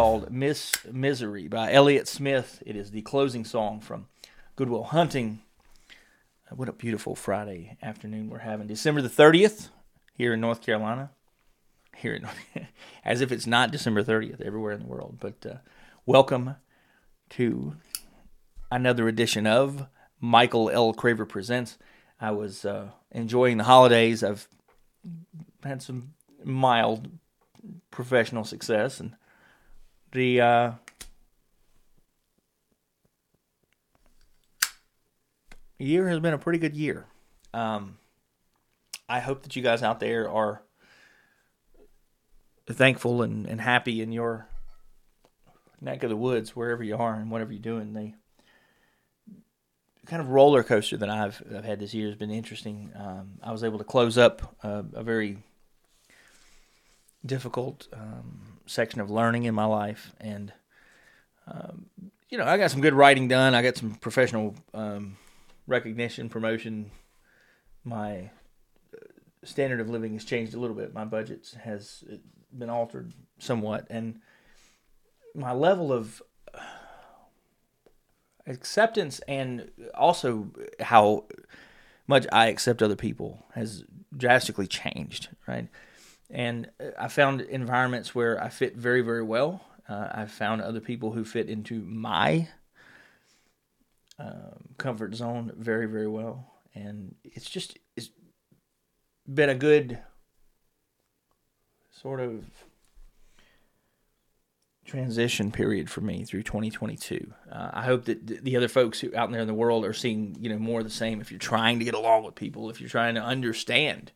called Miss Misery by Elliott Smith. It is the closing song from Good Will Hunting. Uh, What a beautiful Friday afternoon we're having. December the 30th here in North Carolina. Here in, as if it's not December 30th everywhere in the world. But uh, welcome to another edition of Michael L. Craver Presents. I was uh, enjoying the holidays. I've had some mild professional success, and the uh, year has been a pretty good year. Um, I hope that you guys out there are thankful and, and happy in your neck of the woods, wherever you are and whatever you're doing. The kind of roller coaster that I've, I've had this year has been interesting. Um, I was able to close up a, a very difficult um, section of learning in my life, and um, you know, I got some good writing done. I got some professional um, recognition, promotion. My uh, standard of living has changed a little bit. My budget has uh, been altered somewhat, and my level of acceptance and also how much I accept other people has drastically changed, right? And I found environments where I fit very, very well. Uh, I found other people who fit into my um, comfort zone very, very well. And it's just, it's been a good sort of transition period for me through 2022. Uh, I hope that the other folks who out there in the world are seeing, you know, more of the same. If you're trying to get along with people, if you're trying to understand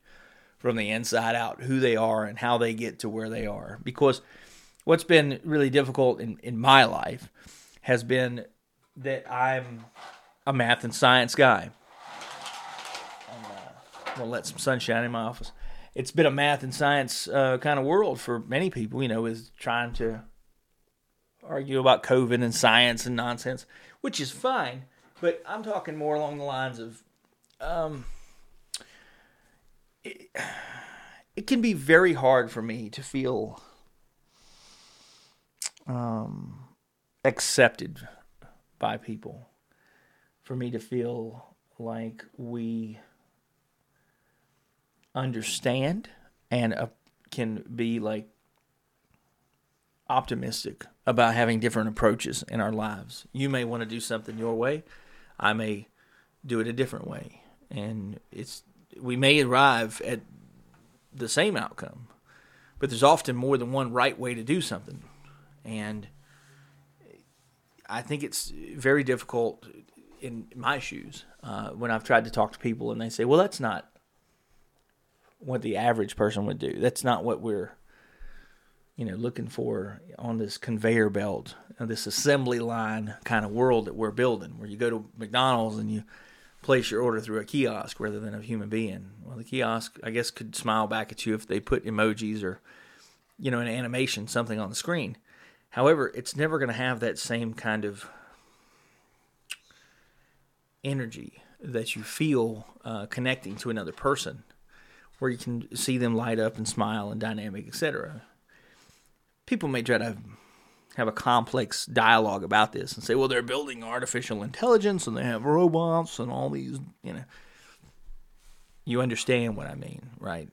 from the inside out who they are and how they get to where they are, because what's been really difficult in, in my life has been that I'm a math and science guy. I'm, uh, gonna let some sunshine in my office. It's been a math and science uh, kind of world for many people, you know, is trying to argue about COVID and science and nonsense, which is fine. But I'm talking more along the lines of, um, it, it can be very hard for me to feel um, accepted by people. For me to feel like we understand and uh, can be like optimistic about having different approaches in our lives. You may want to do something your way, I may do it a different way, and it's we may arrive at the same outcome, but there's often more than one right way to do something, and I think it's very difficult in my shoes uh, when I've tried to talk to people and they say, "Well, that's not what the average person would do. That's not what we're." you know, looking for on this conveyor belt, this assembly line kind of world that we're building, where you go to McDonald's and you place your order through a kiosk rather than a human being. Well, the kiosk, I guess, could smile back at you if they put emojis or, you know, an animation, something on the screen. However, it's never going to have that same kind of energy that you feel uh, connecting to another person, where you can see them light up and smile and dynamic, etc people may try to have a complex dialogue about this and say, well, they're building artificial intelligence and they have robots and all these, you know. You understand what I mean, right?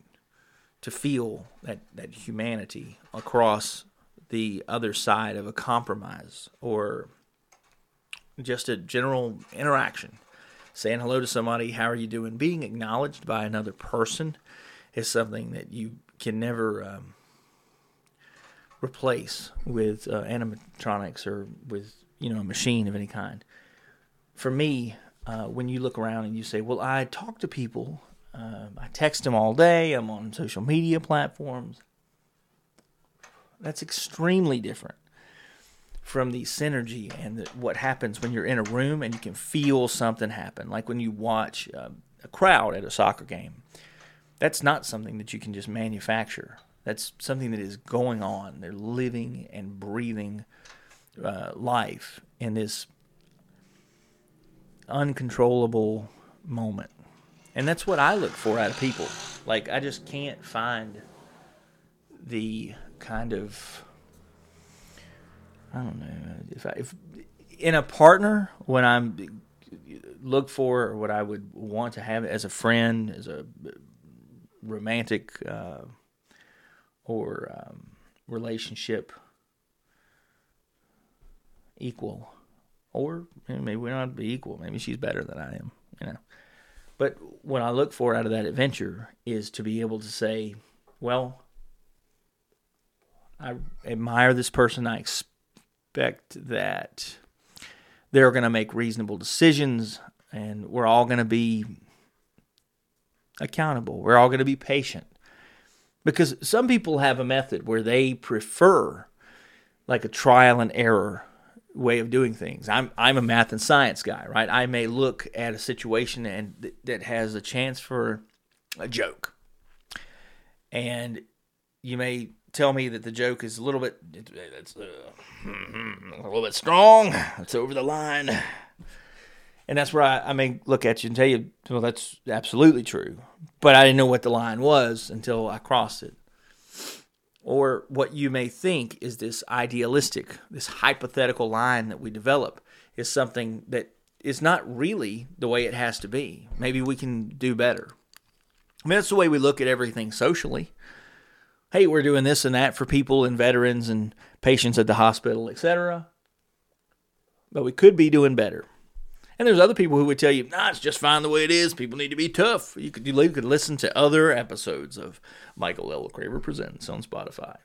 To feel that, that humanity across the other side of a compromise or just a general interaction. Saying hello to somebody, how are you doing? Being acknowledged by another person is something that you can never. Um, replace with uh, animatronics or with you know a machine of any kind. For me, uh, when you look around and you say, "Well, I talk to people, uh, I text them all day, I'm on social media platforms," that's extremely different from the synergy and the, what happens when you're in a room and you can feel something happen, like when you watch uh, a crowd at a soccer game. That's not something that you can just manufacture. That's something that is going on. They're living and breathing uh, life in this uncontrollable moment. And that's what I look for out of people. Like, I just can't find the kind of I don't know if I, if in a partner when I'm look for or what I would want to have as a friend, as a romantic uh, or um, relationship equal, or maybe we're not be equal. Maybe she's better than I am, you know. But what I look for out of that adventure is to be able to say, well, I admire this person. I expect that they're going to make reasonable decisions and we're all going to be accountable. We're all going to be patient. Because some people have a method where they prefer like a trial and error way of doing things. I'm I'm a math and science guy, right? I may look at a situation and th- that has a chance for a joke. And you may tell me that the joke is a little bit it's uh, a little bit strong, it's over the line. And that's where I, I may look at you and tell you, well, that's absolutely true. But I didn't know what the line was until I crossed it or what you may think is this idealistic, this hypothetical line that we develop is something that is not really the way it has to be. Maybe we can do better. I mean, that's the way we look at everything socially. Hey, we're doing this and that for people and veterans and patients at the hospital, etc. But we could be doing better. And there's other people who would tell you, nah, it's just fine the way it is. People need to be tough. You could, you could listen to other episodes of Michael L. Craver Presents on Spotify,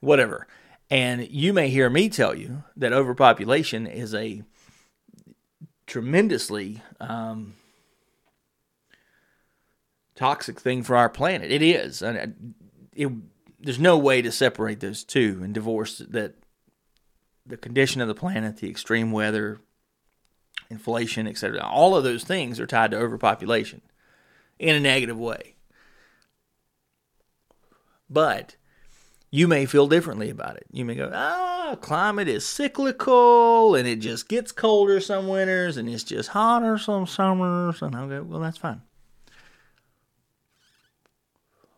whatever. And you may hear me tell you that overpopulation is a tremendously um, toxic thing for our planet. It is. And it, there's no way to separate those two and divorce that the condition of the planet, the extreme weather, inflation, etc. All of those things are tied to overpopulation in a negative way. But you may feel differently about it. You may go, ah, climate is cyclical and it just gets colder some winters and it's just hotter some summers. And I'll go, well, that's fine.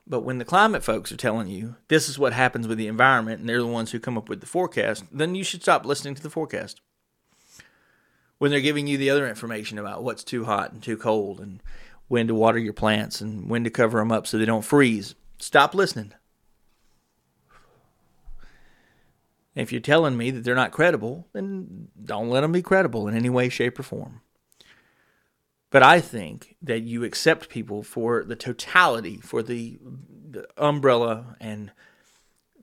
But when the climate folks are telling you this is what happens with the environment and they're the ones who come up with the forecast, then you should stop listening to the forecast when they're giving you the other information about what's too hot and too cold and when to water your plants and when to cover them up so they don't freeze. Stop listening. If you're telling me that they're not credible, then don't let them be credible in any way, shape, or form. But I think that you accept people for the totality, for the, the umbrella and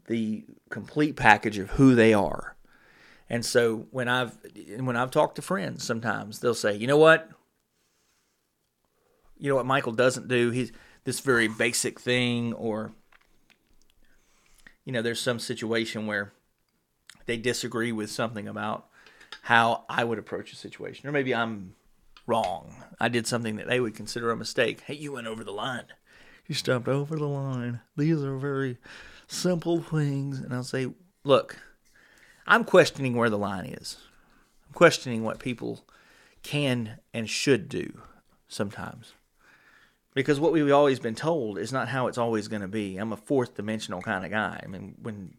the complete package of who they are and so when I've when I've talked to friends, sometimes they'll say, "You know what? You know what Michael doesn't do? He's this very basic thing, or you know, there's some situation where they disagree with something about how I would approach a situation, or maybe I'm wrong. I did something that they would consider a mistake. Hey, you went over the line. You stepped over the line. These are very simple things, and I'll say, look." I'm questioning where the line is. I'm questioning what people can and should do sometimes. Because what we've always been told is not how it's always going to be. I'm a fourth dimensional kind of guy. I mean, when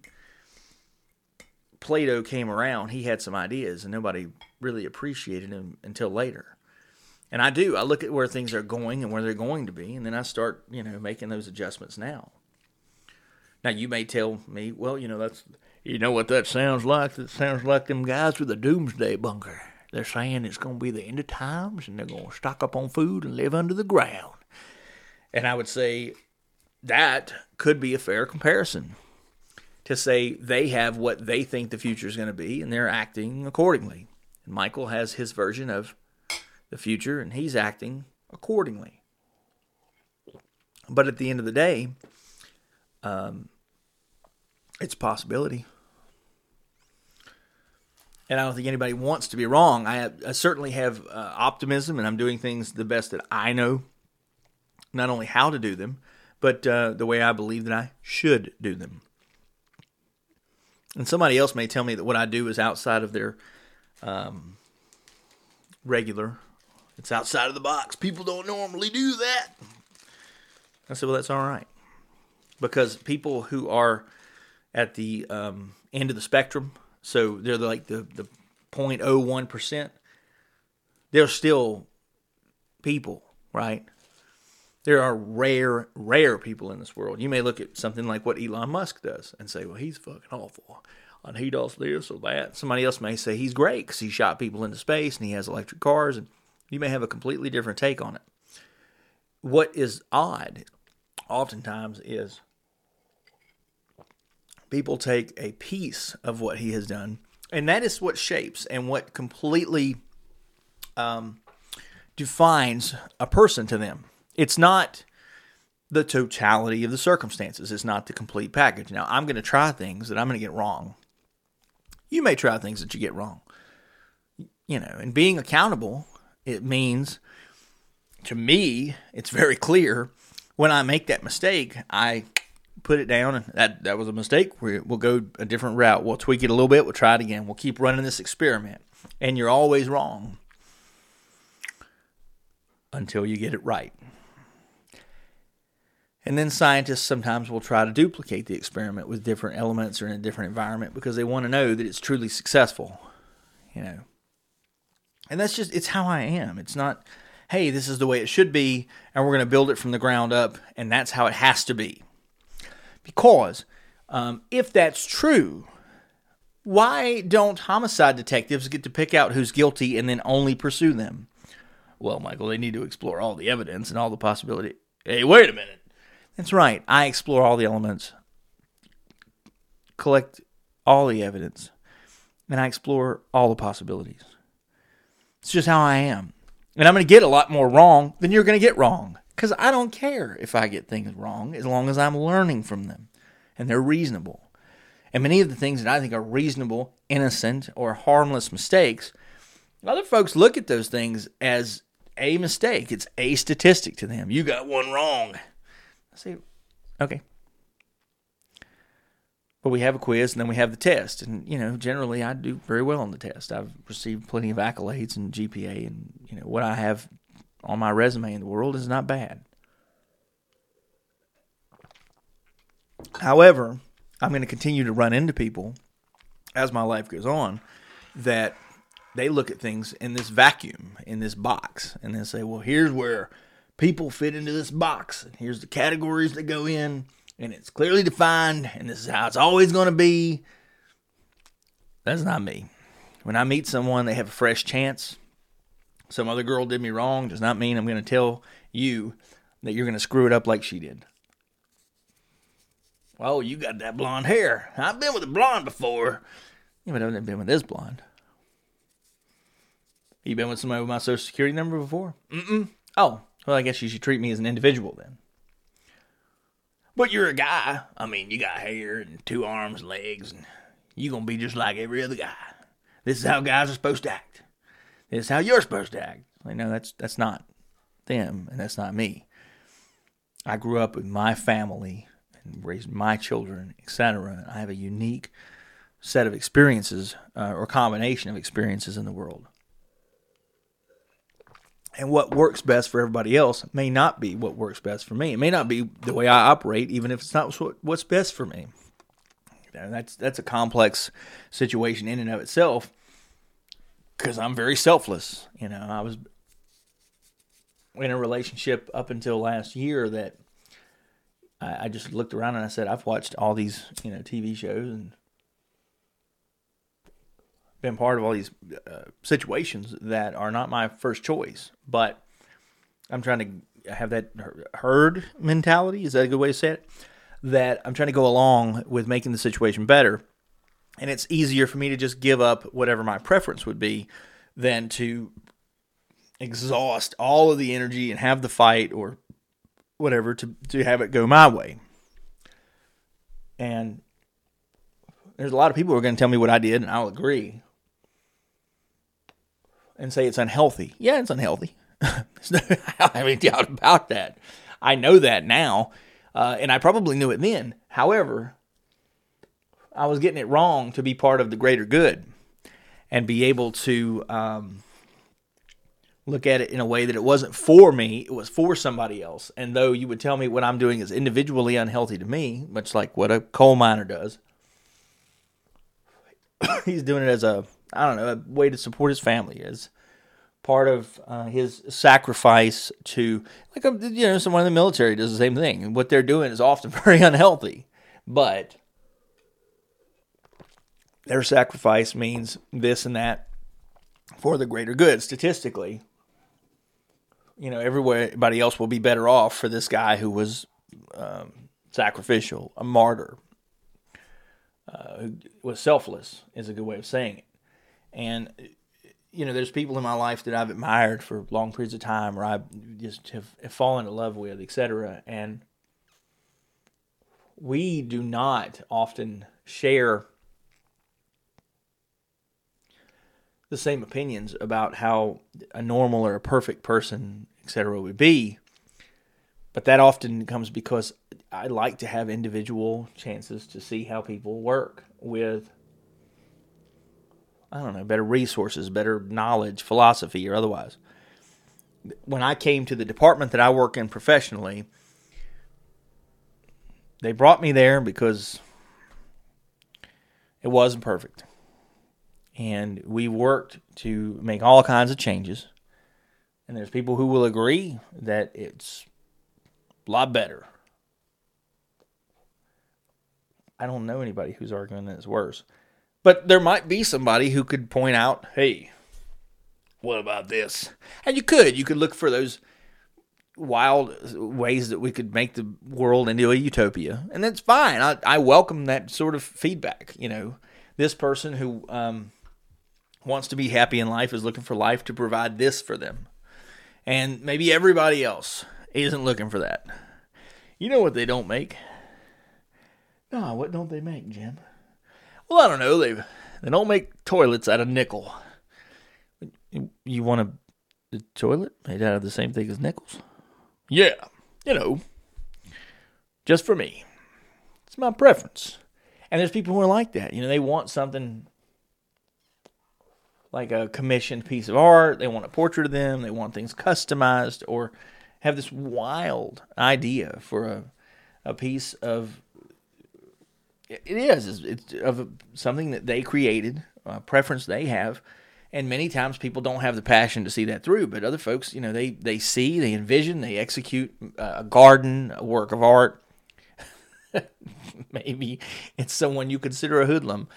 Plato came around, he had some ideas and nobody really appreciated him until later. And I do. I look at where things are going and where they're going to be, and then I start, you know, making those adjustments now. Now you may tell me, well, you know, that's you know what that sounds like? That sounds like them guys with the doomsday bunker. They're saying it's going to be the end of times and they're going to stock up on food and live under the ground. And I would say that could be a fair comparison to say they have what they think the future is going to be and they're acting accordingly. And Michael has his version of the future and he's acting accordingly. But at the end of the day, um, it's a possibility and I don't think anybody wants to be wrong. I, I certainly have uh, optimism, and I'm doing things the best that I know, not only how to do them, but uh, the way I believe that I should do them. And somebody else may tell me that what I do is outside of their um, regular. It's outside of the box. People don't normally do that. I said, well, that's all right. Because people who are at the um, end of the spectrum, So they're like the the 0.01 percent. They're still people, right? There are rare, rare people in this world. You may look at something like what Elon Musk does and say, well, he's fucking awful. And he does this or that. Somebody else may say he's great because he shot people into space and he has electric cars. And you may have a completely different take on it. What is odd, oftentimes, is people take a piece of what he has done, and that is what shapes and what completely um, defines a person to them. It's not the totality of the circumstances. It's not the complete package. Now, I'm going to try things that I'm going to get wrong. You may try things that you get wrong. You know, and being accountable, it means to me, it's very clear when I make that mistake, I put it down and that that was a mistake. we will go a different route. We'll tweak it a little bit. We'll try it again. We'll keep running this experiment. And you're always wrong until you get it right. And then scientists sometimes will try to duplicate the experiment with different elements or in a different environment because they want to know that it's truly successful. You know. And that's just it's how I am. It's not, hey, this is the way it should be, and we're going to build it from the ground up, and that's how it has to be. Because um, if that's true, why don't homicide detectives get to pick out who's guilty and then only pursue them? Well, Michael, they need to explore all the evidence and all the possibility. Hey, wait a minute. That's right. I explore all the elements, collect all the evidence, and I explore all the possibilities. It's just how I am. And I'm going to get a lot more wrong than you're going to get wrong because I don't care if I get things wrong as long as I'm learning from them and they're reasonable. And many of the things that I think are reasonable, innocent, or harmless mistakes, other folks look at those things as a mistake. It's a statistic to them. You got one wrong. I say, okay. But we have a quiz and then we have the test. And, you know, generally I do very well on the test. I've received plenty of accolades and GPA, and, you know, what I have on my resume in the world is not bad. However, I'm going to continue to run into people as my life goes on that they look at things in this vacuum, in this box, and they say, well, here's where people fit into this box, and here's the categories that go in, and it's clearly defined, and this is how it's always going to be. That's not me. When I meet someone, they have a fresh chance. Some other girl did me wrong does not mean I'm going to tell you that you're going to screw it up like she did. Oh, you got that blonde hair. I've been with a blonde before. Yeah, but I've never been with this blonde. You been with somebody with my social security number before? Mm-mm. Oh, well, I guess you should treat me as an individual then. But you're a guy. I mean, you got hair and two arms legs, and you're gonna be just like every other guy. This is how guys are supposed to act. This is how you're supposed to act. Like, no, that's that's not them, and that's not me. I grew up with my family and raised my children, etc. I have a unique set of experiences uh, or combination of experiences in the world and what works best for everybody else may not be what works best for me. It may not be the way I operate, even if it's not what's best for me. That's that's a complex situation in and of itself because I'm very selfless. You know, I was in a relationship up until last year that I, I just looked around and I said, I've watched all these you know TV shows and been part of all these uh, situations that are not my first choice, but I'm trying to have that herd mentality. Is that a good way to say it? That I'm trying to go along with making the situation better. And it's easier for me to just give up whatever my preference would be than to exhaust all of the energy and have the fight or whatever to, to have it go my way. And there's a lot of people who are going to tell me what I did, and I'll agree and say it's unhealthy. Yeah, it's unhealthy. I don't have any doubt about that. I know that now, uh, and I probably knew it then. However, I was getting it wrong to be part of the greater good and be able to um, look at it in a way that it wasn't for me, it was for somebody else. And though you would tell me what I'm doing is individually unhealthy to me, much like what a coal miner does, he's doing it as a I don't know a way to support his family as part of uh, his sacrifice to like a, um, you know someone in the military does the same thing and what they're doing is often very unhealthy but their sacrifice means this and that for the greater good. Statistically you know everybody else will be better off for this guy who was um, sacrificial a martyr uh, who was selfless is a good way of saying it. And you know there's people in my life that i've admired for long periods of time or i just have, have fallen in love with etc and we do not often share the same opinions about how a normal or a perfect person, etc., would be. But that often comes because I like to have individual chances to see how people work with, I don't know, better resources, better knowledge, philosophy, or otherwise. When I came to the department that I work in professionally, they brought me there because it wasn't perfect and we worked to make all kinds of changes. And there's people who will agree that it's a lot better. I don't know anybody who's arguing that it's worse. But there might be somebody who could point out, hey, what about this? And you could. You could look for those wild ways that we could make the world into a utopia. And that's fine. I, I welcome that sort of feedback. You know, this person who um, wants to be happy in life is looking for life to provide this for them. And maybe everybody else isn't looking for that. You know what they don't make? No, what don't they make, Jim? Well, I don't know. They they don't make toilets out of nickel. You, want a, a toilet made out of the same thing as nickels? Yeah, you know, just for me. It's my preference. And there's people who are like that. You know, they want something like a commissioned piece of art. They want a portrait of them. They want things customized or have this wild idea for a, a piece of it is it's of something that they created, a preference they have, and many times people don't have the passion to see that through. But other folks, you know, they they see, they envision, they execute uh, a garden, a work of art. Maybe it's someone you consider a hoodlum,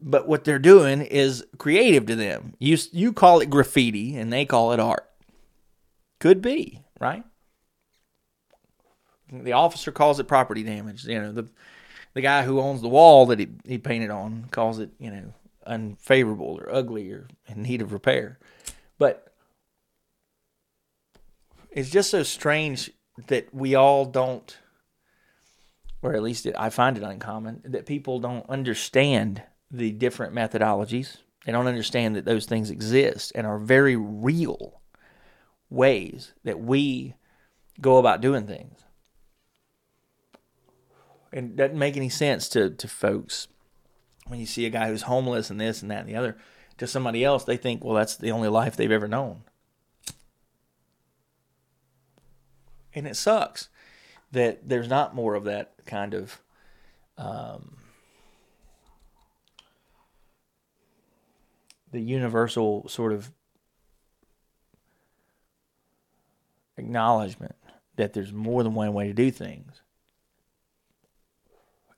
but what they're doing is creative to them. You you call it graffiti and they call it art. Could be, right? The officer calls it property damage. You know, the the guy who owns the wall that he, he painted on calls it, you know, unfavorable or ugly or in need of repair. But it's just so strange that we all don't, or at least I find it uncommon, that people don't understand the different methodologies. They don't understand that those things exist and are very real ways that we go about doing things. And it doesn't make any sense to, to folks when you see a guy who's homeless and this and that and the other. To somebody else, they think, well, that's the only life they've ever known. And it sucks that there's not more of that kind of um, the universal sort of acknowledgement that there's more than one way to do things.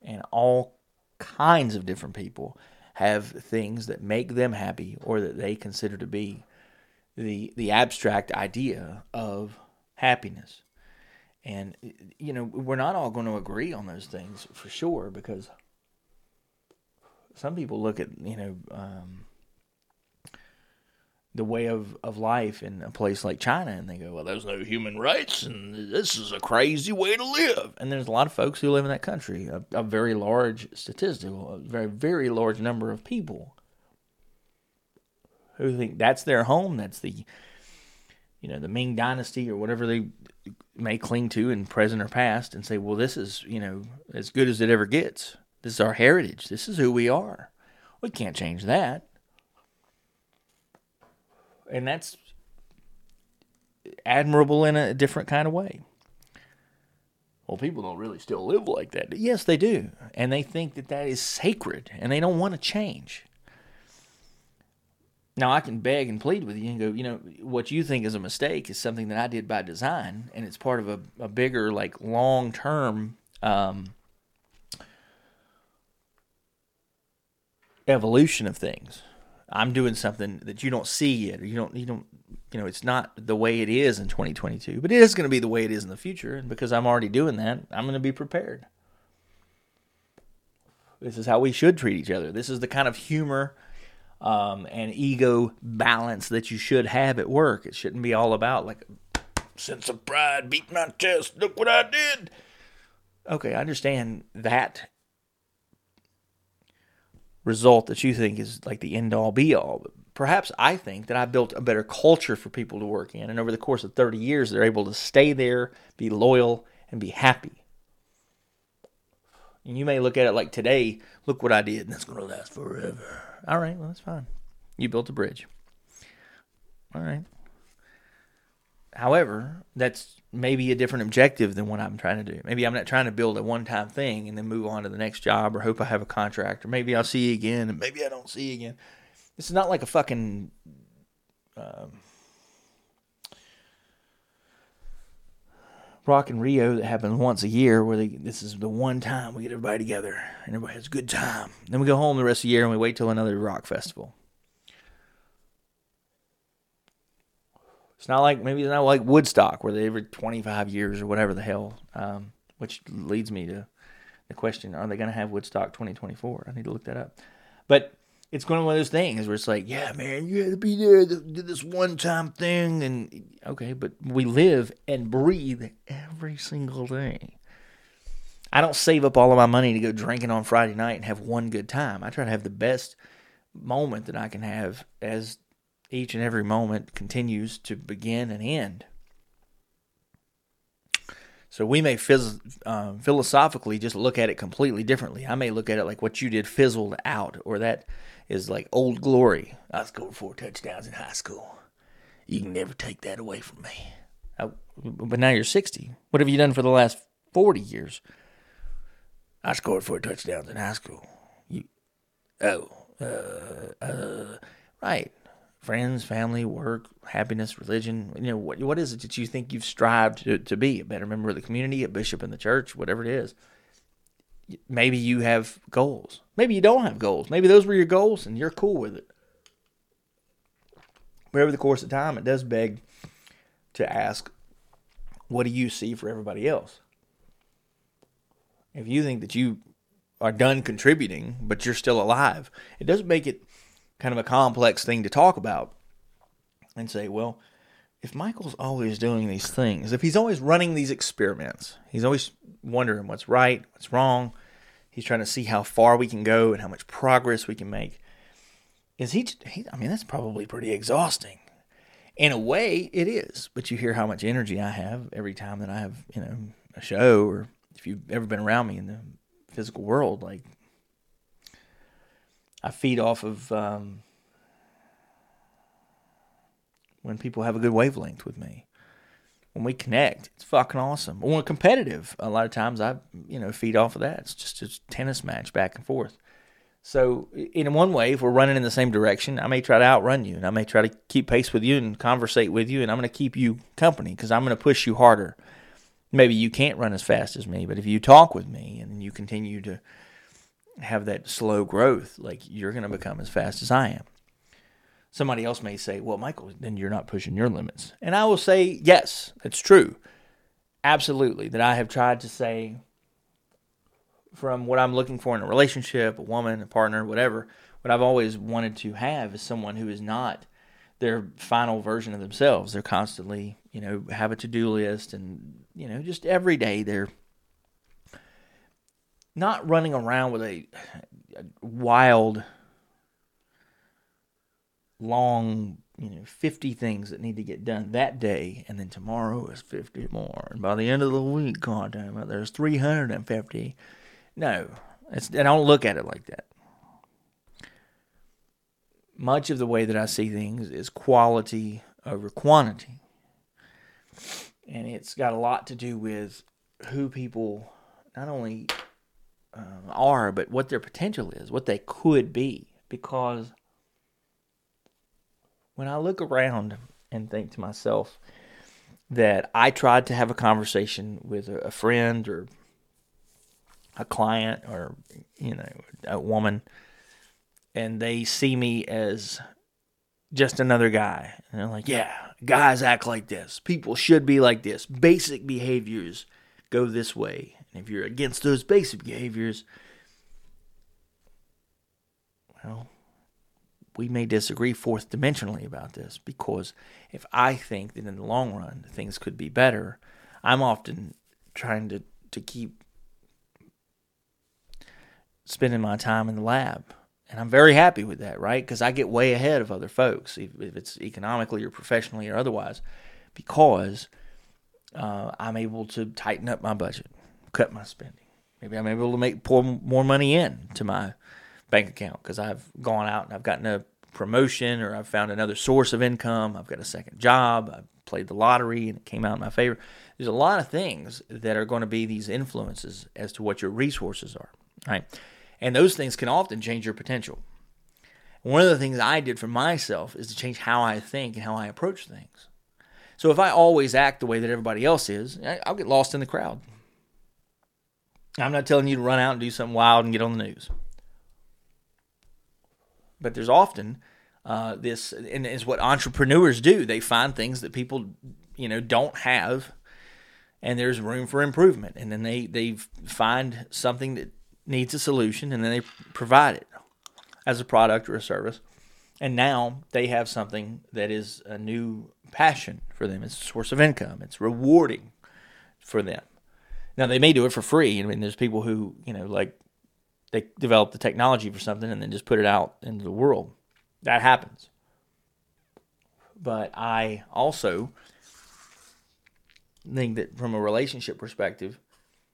And all kinds of different people have things that make them happy or that they consider to be the the abstract idea of happiness. And you know, we're not all going to agree on those things for sure because some people look at, you know, um, the way of, of life in a place like China and they go, well, there's no human rights and this is a crazy way to live. And there's a lot of folks who live in that country, a, a very large statistical, a very, very large number of people who think that's their home. That's the, you know, the Ming dynasty or whatever they may cling to in present or past and say, well, this is, you know, as good as it ever gets. This is our heritage. This is who we are. We can't change that and that's admirable in a different kind of way. Well, people don't really still live like that. Yes, they do. And they think that that is sacred and they don't want to change. Now I can beg and plead with you and go, you know, what you think is a mistake is something that I did by design, and it's part of a, a bigger, like long term um, evolution of things. I'm doing something that you don't see yet, or you don't, you don't, you know, it's not the way it is in 2022, but it is going to be the way it is in the future. And because I'm already doing that, I'm going to be prepared. This is how we should treat each other. This is the kind of humor um, and ego balance that you should have at work. It shouldn't be all about like sense of pride, beat my chest, look what I did. Okay, I understand that result that you think is like the end all be all. Perhaps I think that I built a better culture for people to work in. And over the course of 30 years, they're able to stay there, be loyal, and be happy. And you may look at it like today, look what I did, and that's going to last forever. All right, well, that's fine. You built a bridge. All right. However, that's maybe a different objective than what I'm trying to do. Maybe I'm not trying to build a one time thing and then move on to the next job or hope I have a contract or maybe I'll see you again and maybe I don't see you again. This is not like a fucking. Um, Rock in Rio that happens once a year where they, this is the one time we get everybody together and everybody has a good time. Then we go home the rest of the year and we wait till another rock festival. It's not like maybe it's not like Woodstock where they every 25 years or whatever the hell. Um, which leads me to the question: Are they going to have Woodstock 2024? I need to look that up. But it's going to one of those things where it's like, yeah, man, you had to be there to do this one time thing, and okay, but we live and breathe every single day. I don't save up all of my money to go drinking on Friday night and have one good time. I try to have the best moment that I can have as each and every moment continues to begin and end. So we may uh, philosophically just look at it completely differently. I may look at it like what you did fizzled out, or that is like old glory. I scored four touchdowns in high school. You can never take that away from me. I, but now you're 60. What have you done for the last 40 years? I scored four touchdowns in high school. You, oh, uh, uh, right friends, family, work, happiness, religion. You know, what what is it that you think you've strived to, to be? A better member of the community, a bishop in the church, whatever it is. Maybe you have goals. Maybe you don't have goals. Maybe those were your goals and you're cool with it. But over the course of time, it does beg to ask, what do you see for everybody else? If you think that you are done contributing, but you're still alive, it doesn't make it kind of a complex thing to talk about and say, well, if Michael's always doing these things, if he's always running these experiments, he's always wondering what's right, what's wrong, he's trying to see how far we can go and how much progress we can make. Is he, he I mean, that's probably pretty exhausting. In a way, it is, but you hear how much energy I have every time that I have, you know, a show or if you've ever been around me in the physical world, like I feed off of um, when people have a good wavelength with me. When we connect, it's fucking awesome. When we're competitive, a lot of times I, you know, feed off of that. It's just a tennis match back and forth. So, in one way, if we're running in the same direction, I may try to outrun you, and I may try to keep pace with you and conversate with you, and I'm going to keep you company because I'm going to push you harder. Maybe you can't run as fast as me, but if you talk with me and you continue to have that slow growth, like you're going to become as fast as I am. Somebody else may say, well, Michael, then you're not pushing your limits. And I will say, yes, it's true. Absolutely. That I have tried to say from what I'm looking for in a relationship, a woman, a partner, whatever, what I've always wanted to have is someone who is not their final version of themselves. They're constantly, you know, have a to do list and, you know, just every day they're not running around with a, a wild, long, you know, 50 things that need to get done that day, and then tomorrow is 50 more. And by the end of the week, God damn it, there's 350. No, it's, I don't look at it like that. Much of the way that I see things is quality over quantity. And it's got a lot to do with who people not only um, are, but what their potential is, what they could be. Because when I look around and think to myself that I tried to have a conversation with a friend or a client or you know a woman and they see me as just another guy and they're like yeah guys act like this. People should be like this. Basic behaviors go this way and if you're against those basic behaviors well we may disagree fourth dimensionally about this because if I think that in the long run things could be better, I'm often trying to, to keep spending my time in the lab. And I'm very happy with that, right? Because I get way ahead of other folks, if it's economically or professionally or otherwise, because uh, I'm able to tighten up my budget, cut my spending. Maybe I'm able to make pour more money in to my bank account because I've gone out and I've gotten a promotion or I've found another source of income. I've got a second job. I played the lottery and it came out in my favor. There's a lot of things that are going to be these influences as to what your resources are, right? And those things can often change your potential. One of the things I did for myself is to change how I think and how I approach things. So if I always act the way that everybody else is, I'll get lost in the crowd. I'm not telling you to run out and do something wild and get on the news. But there's often uh, this, and is what entrepreneurs do. They find things that people, you know, don't have, and there's room for improvement. And then they they find something that needs a solution, and then they provide it as a product or a service. And now they have something that is a new passion for them. It's a source of income. It's rewarding for them. Now they may do it for free. I mean, there's people who you know like they develop the technology for something and then just put it out into the world. That happens. But I also think that from a relationship perspective,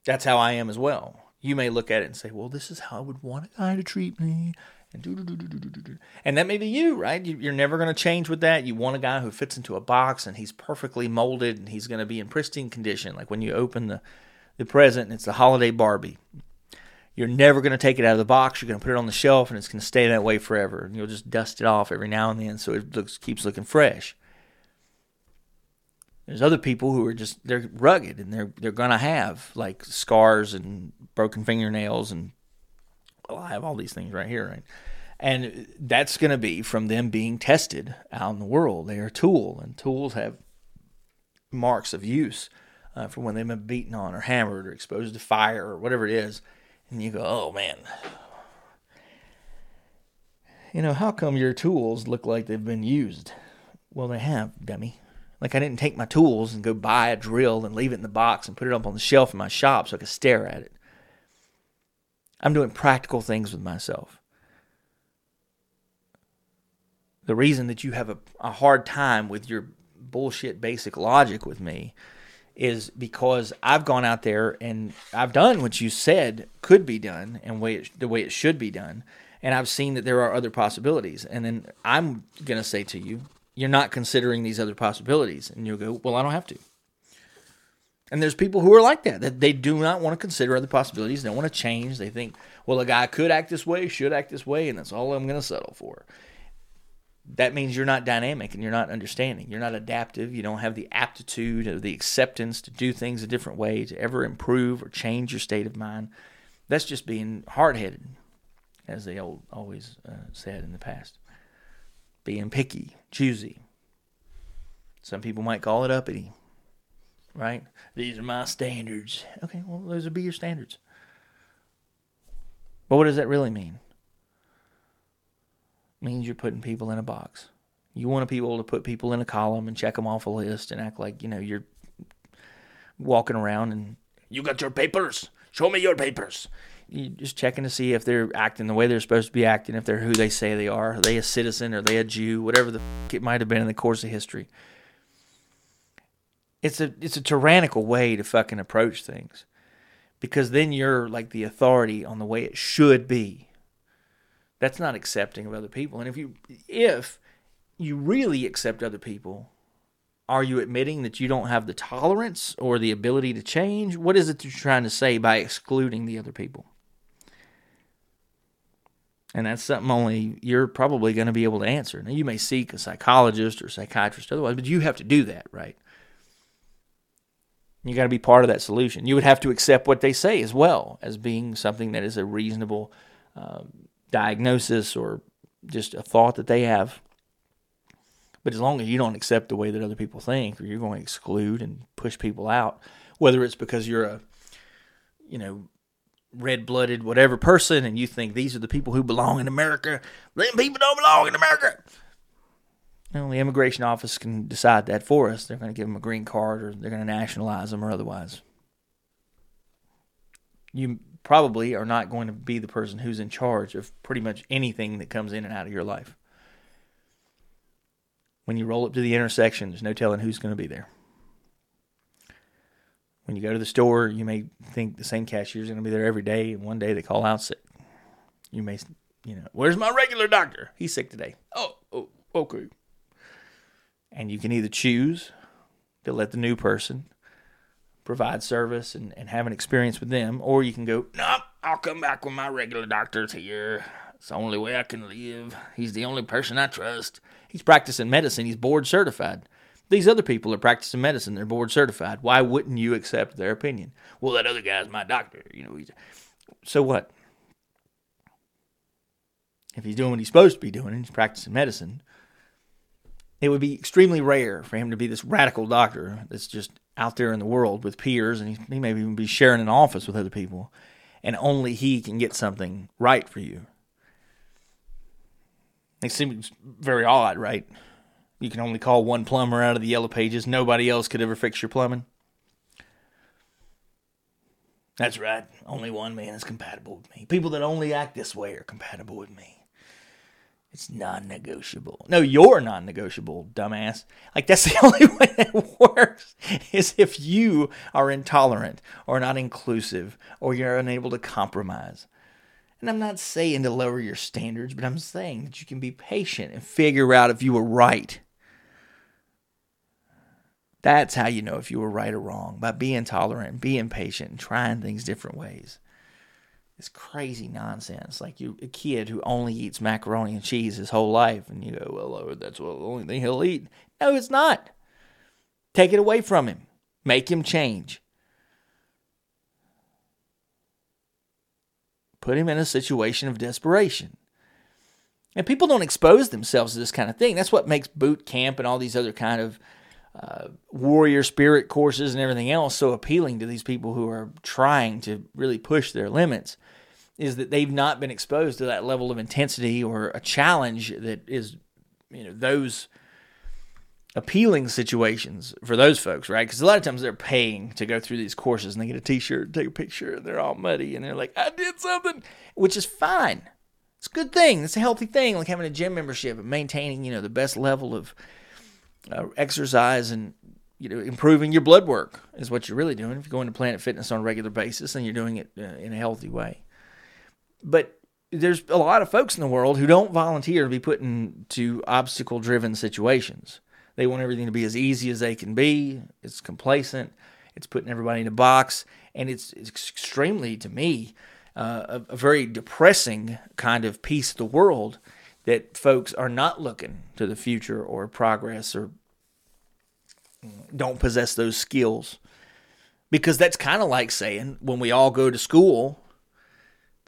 that's how I am as well. You may look at it and say, well, this is how I would want a guy to treat me. And, and that may be you, right? You're never going to change with that. You want a guy who fits into a box and he's perfectly molded and he's going to be in pristine condition. Like when you open the, the present it's the holiday Barbie you're never going to take it out of the box. You're going to put it on the shelf, and it's going to stay that way forever. And you'll just dust it off every now and then, so it looks keeps looking fresh. There's other people who are just they're rugged, and they're they're going to have like scars and broken fingernails, and well, I have all these things right here, right? And that's going to be from them being tested out in the world. They are a tool, and tools have marks of use uh, for when they've been beaten on or hammered or exposed to fire or whatever it is and you go, oh man, you know, how come your tools look like they've been used? Well, they have, dummy. Like I didn't take my tools and go buy a drill and leave it in the box and put it up on the shelf in my shop so I could stare at it. I'm doing practical things with myself. The reason that you have a, a hard time with your bullshit basic logic with me is because I've gone out there and I've done what you said could be done and way it, the way it should be done, and I've seen that there are other possibilities. And then I'm gonna say to you, you're not considering these other possibilities, and you'll go, well, I don't have to. And there's people who are like that, that they do not want to consider other possibilities. They want to change. They think, well, a guy could act this way, should act this way, and that's all I'm going to settle for that means you're not dynamic and you're not understanding. You're not adaptive. You don't have the aptitude or the acceptance to do things a different way, to ever improve or change your state of mind. That's just being hard headed, as they old always uh, said in the past. Being picky, choosy. Some people might call it uppity, right? These are my standards. Okay, well, those would be your standards. But what does that really mean? Means you're putting people in a box. You want to be able to put people in a column and check them off a list and act like, you know, you're walking around and you got your papers. Show me your papers. You're just checking to see if they're acting the way they're supposed to be acting, if they're who they say they are. Are they a citizen? Are they a Jew? Whatever the f- it might have been in the course of history. It's a it's a tyrannical way to fucking approach things. Because then you're like the authority on the way it should be. That's not accepting of other people. And if you if you really accept other people, are you admitting that you don't have the tolerance or the ability to change? What is it you're trying to say by excluding the other people? And that's something only you're probably going to be able to answer. Now, you may seek a psychologist or psychiatrist otherwise, but you have to do that, right? You got to be part of that solution. You would have to accept what they say as well as being something that is a reasonable uh, diagnosis or just a thought that they have. But as long as you don't accept the way that other people think, or you're going to exclude and push people out, whether it's because you're a, you know, red blooded whatever person and you think these are the people who belong in America, then people don't belong in America. Well, the immigration office can decide that for us. They're going to give them a green card or they're going to nationalize them or otherwise. You probably are not going to be the person who's in charge of pretty much anything that comes in and out of your life. When you roll up to the intersection, there's no telling who's going to be there. When you go to the store, you may think the same cashier is going to be there every day, and one day they call out sick. You may, you know, where's my regular doctor? He's sick today. Oh, oh okay. And you can either choose to let the new person provide service and, and have an experience with them, or you can go, nope, I'll come back when my regular doctor's here. It's the only way I can live. He's the only person I trust. He's practicing medicine. He's board certified. These other people are practicing medicine. They're board certified. Why wouldn't you accept their opinion? Well, that other guy's my doctor. You know, he's, so what? If he's doing what he's supposed to be doing, he's practicing medicine, it would be extremely rare for him to be this radical doctor that's just out there in the world with peers, and he, he may even be sharing an office with other people, and only he can get something right for you. It seems very odd, right? You can only call one plumber out of the yellow pages. Nobody else could ever fix your plumbing. That's right. Only one man is compatible with me. People that only act this way are compatible with me. It's non negotiable. No, you're non negotiable, dumbass. Like, that's the only way it works is if you are intolerant or not inclusive or you're unable to compromise. And I'm not saying to lower your standards, but I'm saying that you can be patient and figure out if you were right. That's how you know if you were right or wrong by being tolerant, being patient, and trying things different ways. It's crazy nonsense. Like you, a kid who only eats macaroni and cheese his whole life, and you go, "Well, Lord, that's the only thing he'll eat." No, it's not. Take it away from him. Make him change. Put him in a situation of desperation. And people don't expose themselves to this kind of thing. That's what makes boot camp and all these other kind of uh, warrior spirit courses and everything else so appealing to these people who are trying to really push their limits is that they've not been exposed to that level of intensity or a challenge that is, you know, those appealing situations for those folks, right? Because a lot of times they're paying to go through these courses and they get a T-shirt, take a picture, and they're all muddy, and they're like, "I did something," which is fine. It's a good thing. It's a healthy thing, like having a gym membership and maintaining, you know, the best level of uh, exercise and you know improving your blood work is what you're really doing. If you're going to Planet Fitness on a regular basis and you're doing it uh, in a healthy way. But there's a lot of folks in the world who don't volunteer to be put into obstacle driven situations. They want everything to be as easy as they can be. It's complacent. It's putting everybody in a box. And it's, it's extremely, to me, uh, a, a very depressing kind of piece of the world that folks are not looking to the future or progress or don't possess those skills. Because that's kind of like saying when we all go to school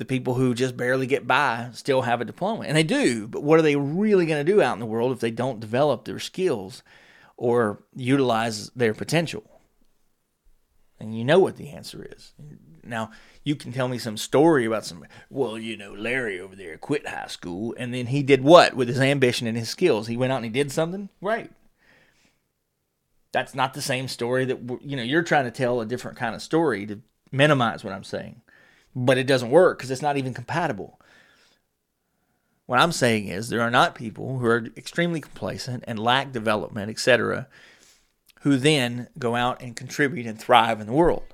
the people who just barely get by still have a diploma. And they do, but what are they really going to do out in the world if they don't develop their skills or utilize their potential? And you know what the answer is. Now, you can tell me some story about some, well, you know, Larry over there quit high school and then he did what with his ambition and his skills? He went out and he did something? Right. That's not the same story that, you know, you're trying to tell a different kind of story to minimize what I'm saying but it doesn't work because it's not even compatible. What I'm saying is there are not people who are extremely complacent and lack development, etc., who then go out and contribute and thrive in the world.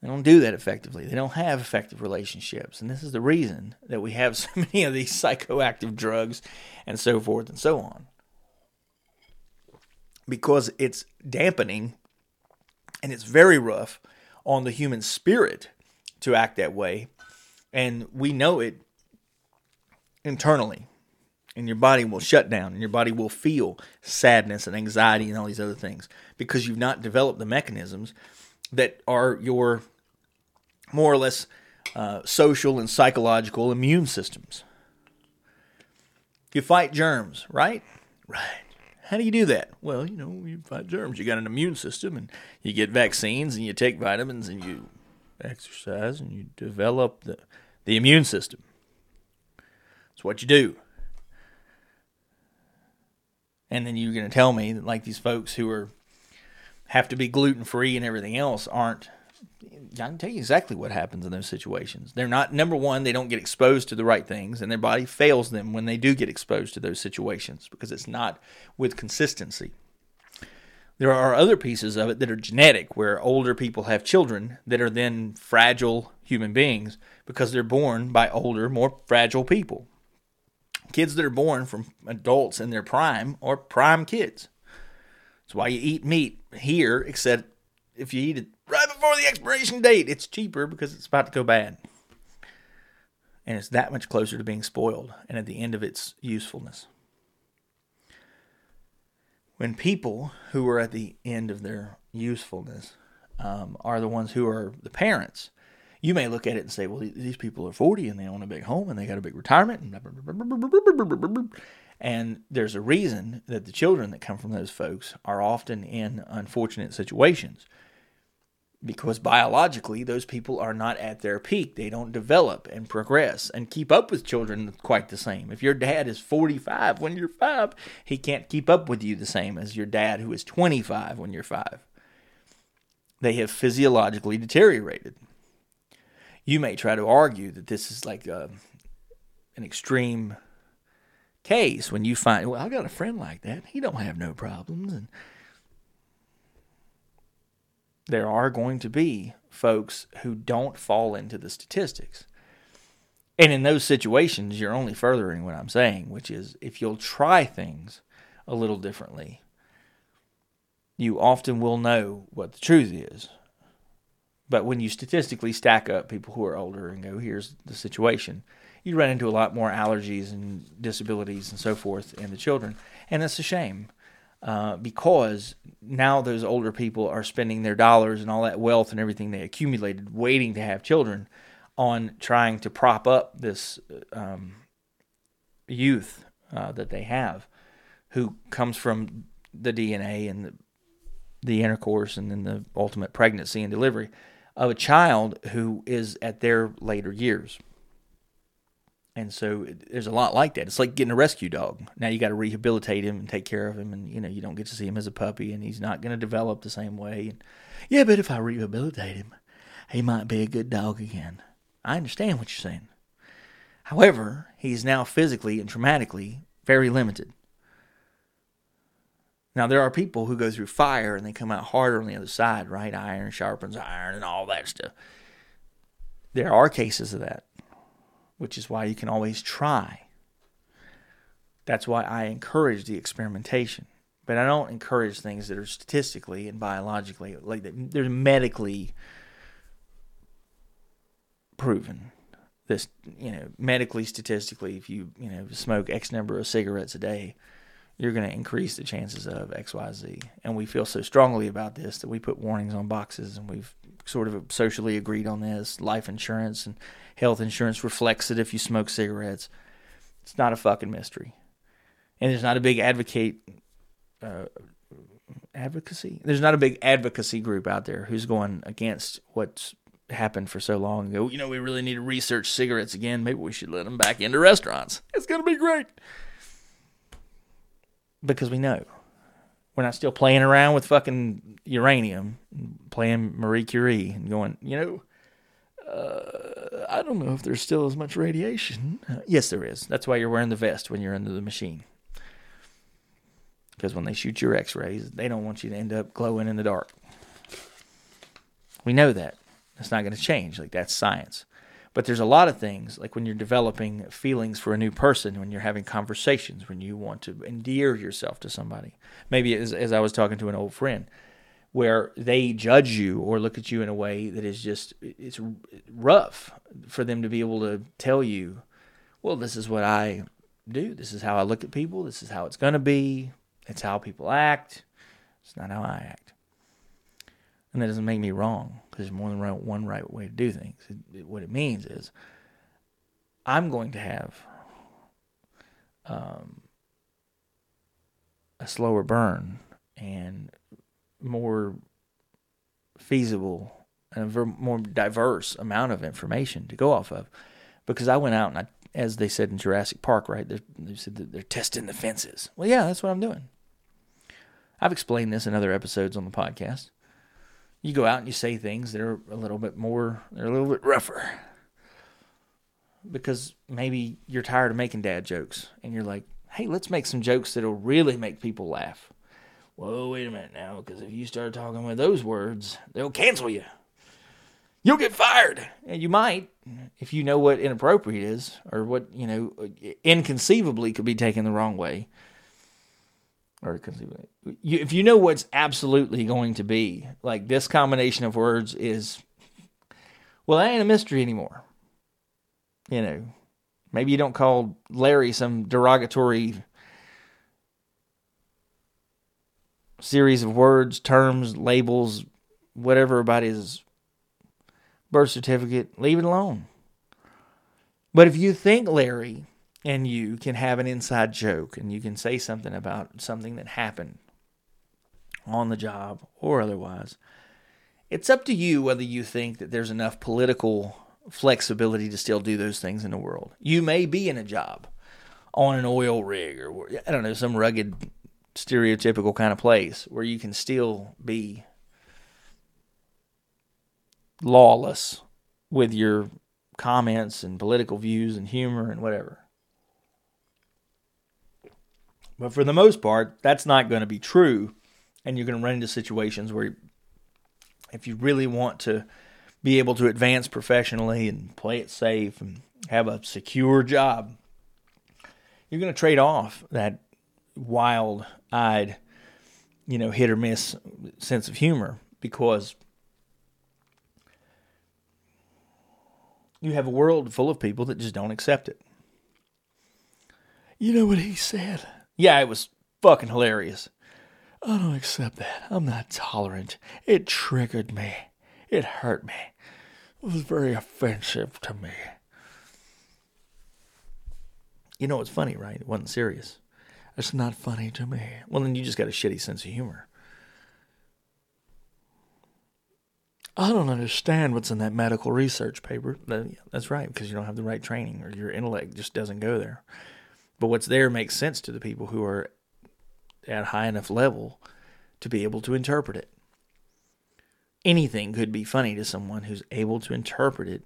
They don't do that effectively. They don't have effective relationships. And this is the reason that we have so many of these psychoactive drugs and so forth and so on. Because it's dampening and it's very rough on the human spirit to act that way. And we know it internally and your body will shut down and your body will feel sadness and anxiety and all these other things because you've not developed the mechanisms that are your more or less uh, social and psychological immune systems. You fight germs, right? Right. How do you do that? Well, you know, you fight germs. You got an immune system and you get vaccines and you take vitamins and you exercise and you develop the, the immune system. It's what you do. And then you're going to tell me that, like these folks who are have to be gluten free and everything else aren't. I can tell you exactly what happens in those situations. They're not number one. They don't get exposed to the right things, and their body fails them when they do get exposed to those situations because it's not with consistency. There are other pieces of it that are genetic, where older people have children that are then fragile human beings because they're born by older, more fragile people. Kids that are born from adults in their prime are prime kids. That's why you eat meat here, except if you eat it right before the expiration date, it's cheaper because it's about to go bad. And it's that much closer to being spoiled and at the end of its usefulness. When people who are at the end of their usefulness um, are the ones who are the parents, you may look at it and say, well, these people are 40 and they own a big home and they got a big retirement. And, and there's a reason that the children that come from those folks are often in unfortunate situations because biologically those people are not at their peak. They don't develop and progress and keep up with children quite the same. If your dad is 45 when you're 5 he can't keep up with you the same as your dad who is 25 when you're 5 they have physiologically deteriorated. You may try to argue that this is like a, an extreme case when you find, well, I got a friend like that. He don't have no problems, and there are going to be folks who don't fall into the statistics. And in those situations, you're only furthering what I'm saying, which is if you'll try things a little differently, you often will know what the truth is. But when you statistically stack up people who are older and go, here's the situation, you run into a lot more allergies and disabilities and so forth in the children. And it's a shame uh, because now those older people are spending their dollars and all that wealth and everything they accumulated waiting to have children on trying to prop up this um, youth uh, that they have who comes from the DNA and the, the intercourse and then the ultimate pregnancy and delivery of a child who is at their later years. And so there's a lot like that. It's like getting a rescue dog. Now you got to rehabilitate him and take care of him, and you know you don't get to see him as a puppy, and he's not going to develop the same way. And yeah, but if I rehabilitate him, he might be a good dog again. I understand what you're saying. However, he is now physically and traumatically very limited. Now there are people who go through fire and they come out harder on the other side, right? Iron sharpens iron and all that stuff. There are cases of that, which is why you can always try. That's why I encourage the experimentation. But I don't encourage things that are statistically and biologically like they're medically proven. This, you know, medically, statistically, if you, you know, smoke X number of cigarettes a day, you're going to increase the chances of XYZ. And we feel so strongly about this that we put warnings on boxes and we've sort of socially agreed on this. Life insurance and health insurance reflects it if you smoke cigarettes. It's not a fucking mystery. And there's not a big advocate uh, advocacy. There's not a big advocacy group out there who's going against what's happened for so long ago. You know, we really need to research cigarettes again. Maybe we should let them back into restaurants. It's going to be great because we know we're not still playing around with fucking uranium, playing Marie Curie, and going, you know, uh, I don't know if there's still as much radiation. Uh, yes, there is. That's why you're wearing the vest when you're under the machine. Because when they shoot your x rays, they don't want you to end up glowing in the dark. We know that. It's not going to change. Like, that's science. But there's a lot of things, like when you're developing feelings for a new person, when you're having conversations, when you want to endear yourself to somebody. Maybe as, as I was talking to an old friend, where they judge you or look at you in a way that is just it's rough for them to be able to tell you well, this is what I do. This is how I look at people. This is how it's going to be. It's how people act. It's not how I act. And that doesn't make me wrong because there's more than one right way to do things. It, it, what it means is I'm going to have um, a slower burn and more feasible and a more diverse amount of information to go off of because I went out and I, as they said in Jurassic Park, right? They said they're testing the fences. Well, yeah, that's what I'm doing. I've explained this in other episodes on the podcast. You go out and you say things that are a little bit more, they're a little bit rougher. Because maybe you're tired of making dad jokes and you're like, hey, let's make some jokes that'll really make people laugh. Whoa, wait a minute now, because if you start talking with those words, they'll cancel you. You'll get fired. And you might, if you know what inappropriate is, or what, you know, inconceivably could be taken the wrong way. Or. You, if you know what's absolutely going to be, like this combination of words is, well, that ain't a mystery anymore. You know, maybe you don't call Larry some derogatory series of words, terms, labels, whatever about his birth certificate, leave it alone. But if you think Larry and you can have an inside joke and you can say something about something that happened on the job or otherwise, it's up to you whether you think that there's enough political flexibility to still do those things in the world. You may be in a job on an oil rig or I don't know some rugged stereotypical kind of place where you can still be lawless with your comments and political views and humor and whatever. But for the most part, that's not going to be true. And you're going to run into situations where, if you really want to be able to advance professionally and play it safe and have a secure job, you're going to trade off that wild eyed, you know, hit or miss sense of humor because you have a world full of people that just don't accept it. You know what he said? Yeah, it was fucking hilarious. I don't accept that. I'm not tolerant. It triggered me. It hurt me. It was very offensive to me. You know, it's funny, right? It wasn't serious. It's not funny to me. Well, then you just got a shitty sense of humor. I don't understand what's in that medical research paper. That's right, because you don't have the right training or your intellect just doesn't go there. But what's there makes sense to the people who are at high enough level to be able to interpret it. Anything could be funny to someone who's able to interpret it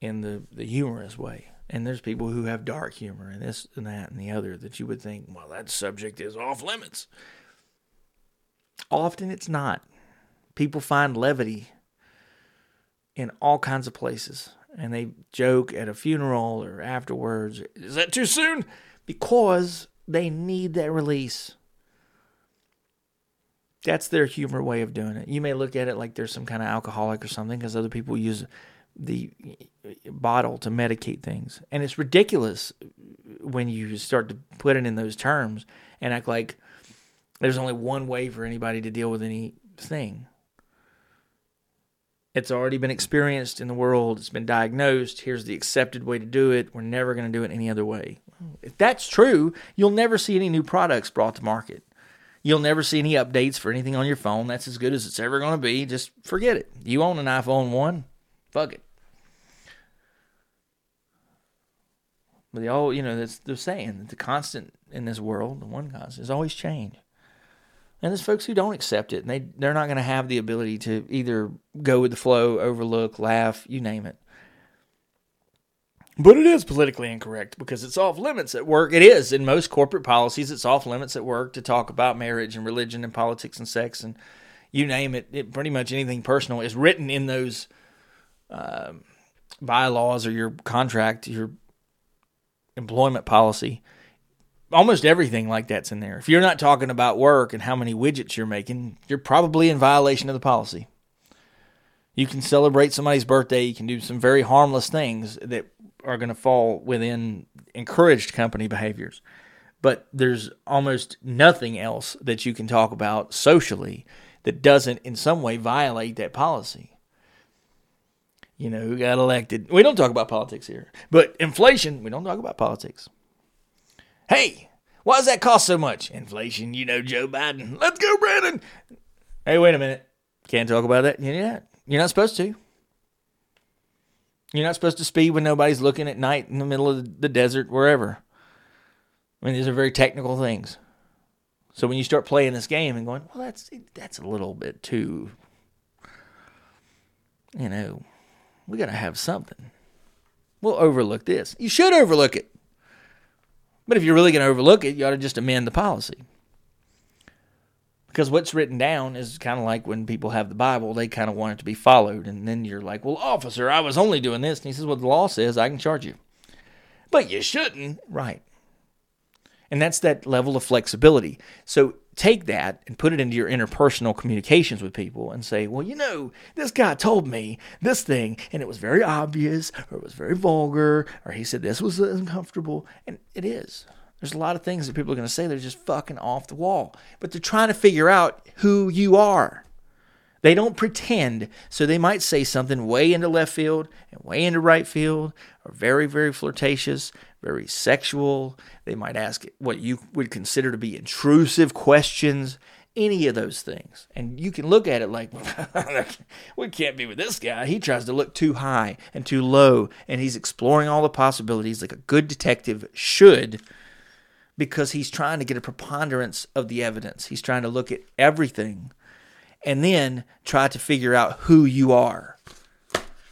in the, the humorous way. And there's people who have dark humor and this and that and the other that you would think, well, that subject is off limits. Often it's not. People find levity in all kinds of places and they joke at a funeral or afterwards. Is that too soon? Because they need that release. That's their humor way of doing it. You may look at it like there's some kind of alcoholic or something because other people use the uh, bottle to medicate things. And it's ridiculous when you start to put it in those terms and act like there's only one way for anybody to deal with anything. It's already been experienced in the world, it's been diagnosed. Here's the accepted way to do it. We're never going to do it any other way. If that's true, you'll never see any new products brought to market. You'll never see any updates for anything on your phone. That's as good as it's ever going to be. Just forget it. You own an iPhone 1, Fuck it. But they all, you know, that's they're saying that the constant in this world, the one constant, is always change. And there's folks who don't accept it, and they they're not going to have the ability to either go with the flow, overlook, laugh, you name it. But it is politically incorrect because it's off limits at work. It is in most corporate policies. It's off limits at work to talk about marriage and religion and politics and sex and you name it. it pretty much anything personal is written in those uh, bylaws or your contract, your employment policy. Almost everything like that's in there. If you're not talking about work and how many widgets you're making, you're probably in violation of the policy. You can celebrate somebody's birthday. You can do some very harmless things that are going to fall within encouraged company behaviors. But there's almost nothing else that you can talk about socially that doesn't in some way violate that policy. You know, who got elected? We don't talk about politics here. But inflation, we don't talk about politics. Hey, why does that cost so much? Inflation, you know, Joe Biden. Let's go, Brandon. Hey, wait a minute. Can't talk about that. Yeah, you're not supposed to. You're not supposed to speed when nobody's looking at night in the middle of the desert, wherever. I mean, these are very technical things. So when you start playing this game and going, well, that's that's a little bit too, you know, we got to have something. We'll overlook this. You should overlook it. But if you're really going to overlook it, you ought to just amend the policy. Because what's written down is kind of like when people have the Bible, they kind of want it to be followed. And then you're like, well, officer, I was only doing this. And he says, well, the law says I can charge you. But you shouldn't. Right. And that's that level of flexibility. So take that and put it into your interpersonal communications with people and say, well, you know, this guy told me this thing and it was very obvious or it was very vulgar or he said this was uncomfortable. And it is. There's a lot of things that people are going to say that are just fucking off the wall, but they're trying to figure out who you are. They don't pretend, so they might say something way into left field and way into right field, or very, very flirtatious, very sexual. They might ask what you would consider to be intrusive questions, any of those things. And you can look at it like, we can't be with this guy. He tries to look too high and too low, and he's exploring all the possibilities like a good detective should because he's trying to get a preponderance of the evidence. He's trying to look at everything and then try to figure out who you are.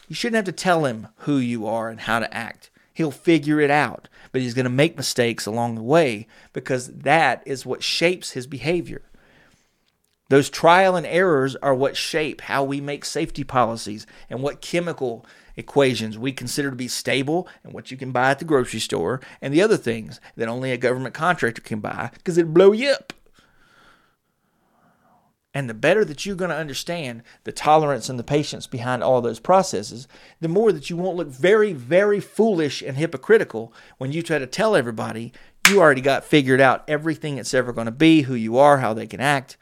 You shouldn't have to tell him who you are and how to act. He'll figure it out, but he's going to make mistakes along the way because that is what shapes his behavior. Those trial and errors are what shape how we make safety policies and what chemical equations we consider to be stable and what you can buy at the grocery store and the other things that only a government contractor can buy because it'll blow you up. And the better that you're going to understand the tolerance and the patience behind all those processes, the more that you won't look very, very foolish and hypocritical when you try to tell everybody you already got figured out everything it's ever going to be, who you are, how they can act,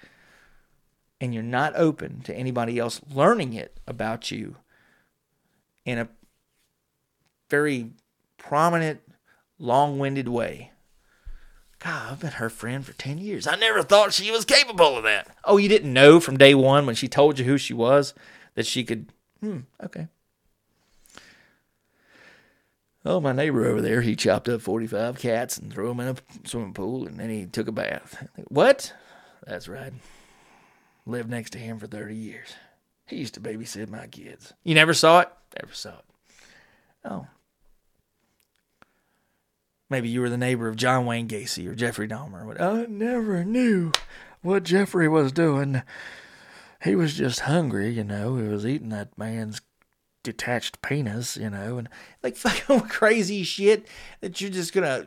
and you're not open to anybody else learning it about you in a very prominent, long winded way. God, I've been her friend for 10 years. I never thought she was capable of that. Oh, you didn't know from day one when she told you who she was that she could. Hmm, okay. Oh, my neighbor over there, he chopped up 45 cats and threw them in a swimming pool and then he took a bath. What? That's right. Lived next to him for 30 years. He used to babysit my kids. You never saw it? Never saw it. Oh. Maybe you were the neighbor of John Wayne Gacy or Jeffrey Dahmer. I never knew what Jeffrey was doing. He was just hungry, you know. He was eating that man's detached penis, you know, and like fucking crazy shit that you're just gonna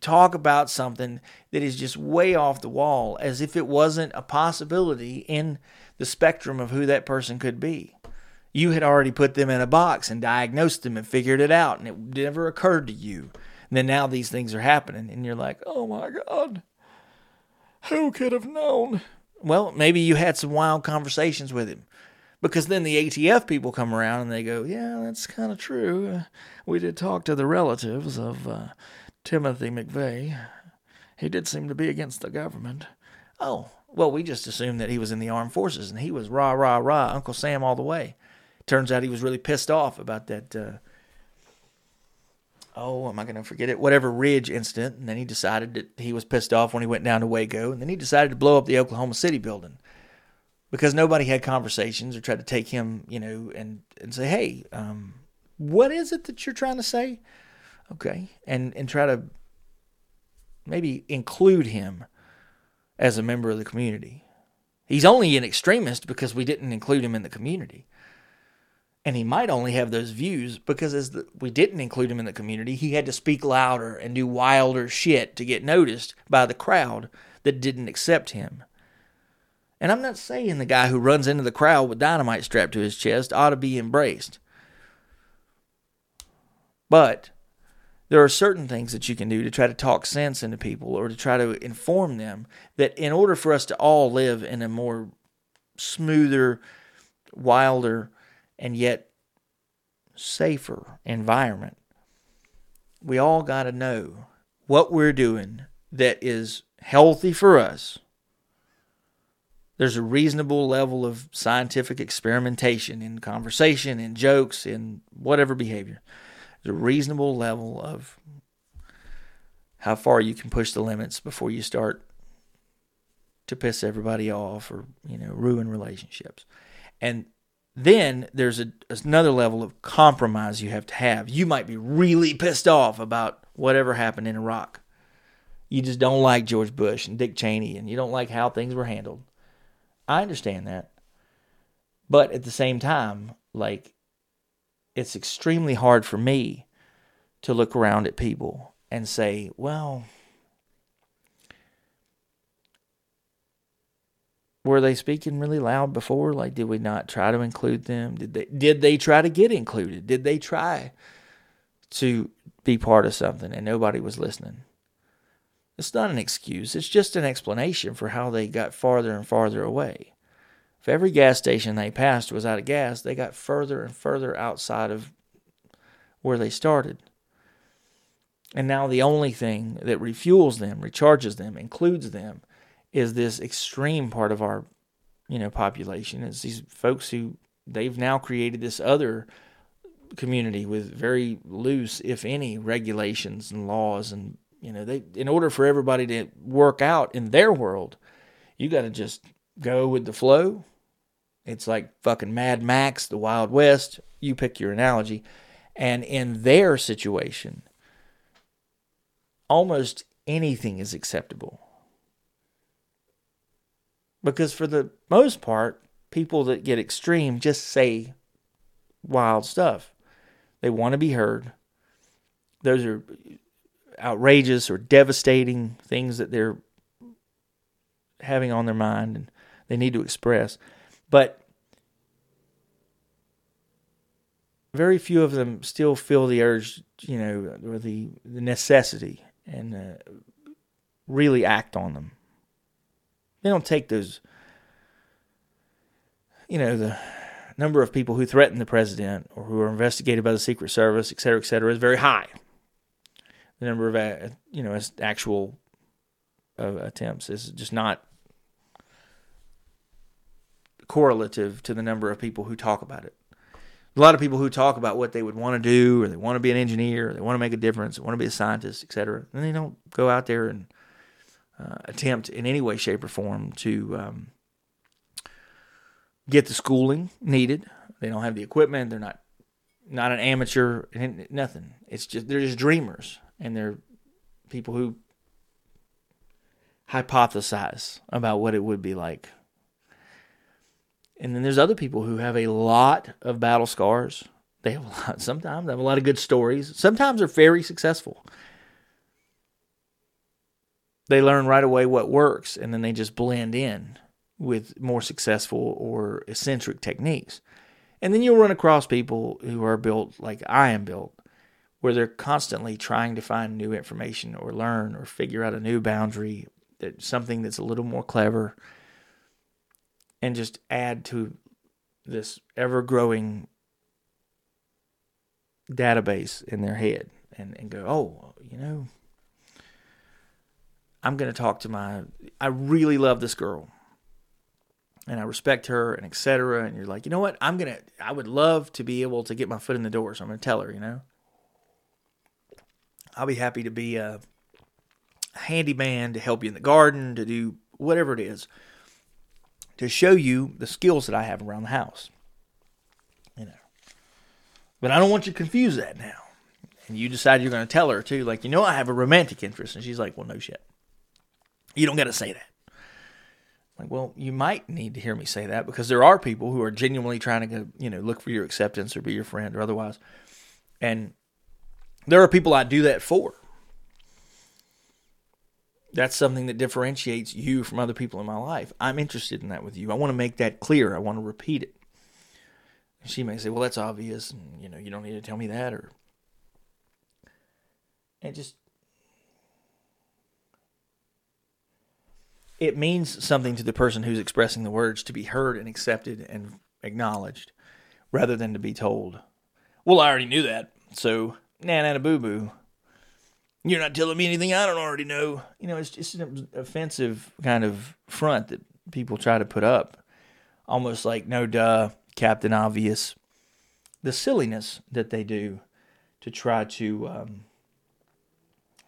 talk about something that is just way off the wall as if it wasn't a possibility in the spectrum of who that person could be. You had already put them in a box and diagnosed them and figured it out, and it never occurred to you. And then now these things are happening, and you're like, oh my God, who could have known? Well, maybe you had some wild conversations with him. Because then the ATF people come around and they go, yeah, that's kind of true. We did talk to the relatives of uh, Timothy McVeigh. He did seem to be against the government. Oh, well, we just assumed that he was in the armed forces and he was rah, rah, rah, Uncle Sam all the way. Turns out he was really pissed off about that. Uh, oh, am I going to forget it? Whatever Ridge incident. And then he decided that he was pissed off when he went down to Waco. And then he decided to blow up the Oklahoma City building because nobody had conversations or tried to take him, you know, and, and say, hey, um, what is it that you're trying to say? Okay. And, and try to maybe include him as a member of the community. He's only an extremist because we didn't include him in the community. And he might only have those views because as the, we didn't include him in the community, he had to speak louder and do wilder shit to get noticed by the crowd that didn't accept him. And I'm not saying the guy who runs into the crowd with dynamite strapped to his chest ought to be embraced. But there are certain things that you can do to try to talk sense into people or to try to inform them that in order for us to all live in a more smoother, wilder, and yet safer environment, we all got to know what we're doing that is healthy for us. There's a reasonable level of scientific experimentation in conversation, in jokes, in whatever behavior. There's a reasonable level of how far you can push the limits before you start to piss everybody off or you know ruin relationships and then there's a, another level of compromise you have to have. You might be really pissed off about whatever happened in iraq. You just don't like george bush and dick cheney and you don't like how things were handled. I understand that. But at the same time like it's extremely hard for me to look around at people and say, well, were they speaking really loud before? Like, did we not try to include them? Did they did they try to get included? Did they try to be part of something and nobody was listening? It's not an excuse. It's just an explanation for how they got farther and farther away. If every gas station they passed was out of gas, they got further and further outside of where they started. And now the only thing that refuels them, recharges them, includes them is this extreme part of our, you know, population. Is these folks who they've now created this other community with very loose, if any, regulations and laws and you know, they in order for everybody to work out in their world, you got to just go with the flow it's like fucking Mad Max, the Wild West. You pick your analogy. And in their situation, almost anything is acceptable. Because for the most part, people that get extreme just say wild stuff. They want to be heard. Those are outrageous or devastating things that they're having on their mind and they need to express. But very few of them still feel the urge, you know, or the, the necessity and uh, really act on them. They don't take those, you know, the number of people who threaten the president or who are investigated by the Secret Service, et cetera, et cetera, is very high. The number of, uh, you know, actual uh, attempts is just not correlative to the number of people who talk about it. A lot of people who talk about what they would want to do, or they want to be an engineer, or they want to make a difference, they want to be a scientist, et cetera, And they don't go out there and uh, attempt in any way, shape, or form to um, get the schooling needed. They don't have the equipment. They're not not an amateur. Nothing. It's just they're just dreamers, and they're people who hypothesize about what it would be like and then there's other people who have a lot of battle scars. They have a lot, sometimes they have a lot of good stories. Sometimes they're very successful. They learn right away what works and then they just blend in with more successful or eccentric techniques. And then you'll run across people who are built like I am built, where they're constantly trying to find new information or learn or figure out a new boundary, something that's a little more clever and just add to this ever growing database in their head and, and go, oh, you know, I'm going to talk to my, I really love this girl and I respect her and etc. And you're like, you know what? I'm going to, I would love to be able to get my foot in the door. So I'm going to tell her, you know, I'll be happy to be a handyman to help you in the garden, to do whatever it is to show you the skills that I have around the house. You know. But I don't want you to confuse that now. And you decide you're going to tell her too, like, you know, I have a romantic interest. And she's like, well, no shit. You don't got to say that. Like, well, you might need to hear me say that because there are people who are genuinely trying to, you know, look for your acceptance or be your friend or otherwise. And there are people I do that for. That's something that differentiates you from other people in my life. I'm interested in that with you. I want to make that clear. I want to repeat it. She may say, "Well, that's obvious, and you know, you don't need to tell me that," or it just it means something to the person who's expressing the words to be heard and accepted and acknowledged, rather than to be told, "Well, I already knew that, so na na boo boo." You're not telling me anything I don't already know. You know, it's just an offensive kind of front that people try to put up, almost like no duh Captain Obvious, the silliness that they do to try to, um,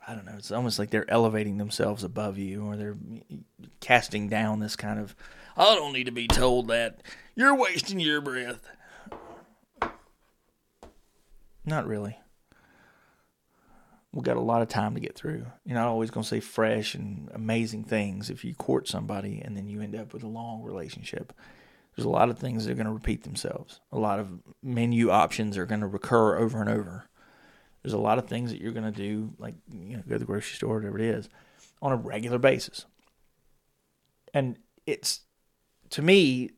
I don't know, it's almost like they're elevating themselves above you or they're casting down this kind of, I don't need to be told that. You're wasting your breath. Not really. We've got a lot of time to get through. You're not always going to say fresh and amazing things if you court somebody and then you end up with a long relationship there's a lot of things that are going to repeat themselves. A lot of menu options are going to recur over and over. There's a lot of things that you're going to do, like you know, go to the grocery store, whatever it is, on a regular basis. And it's to me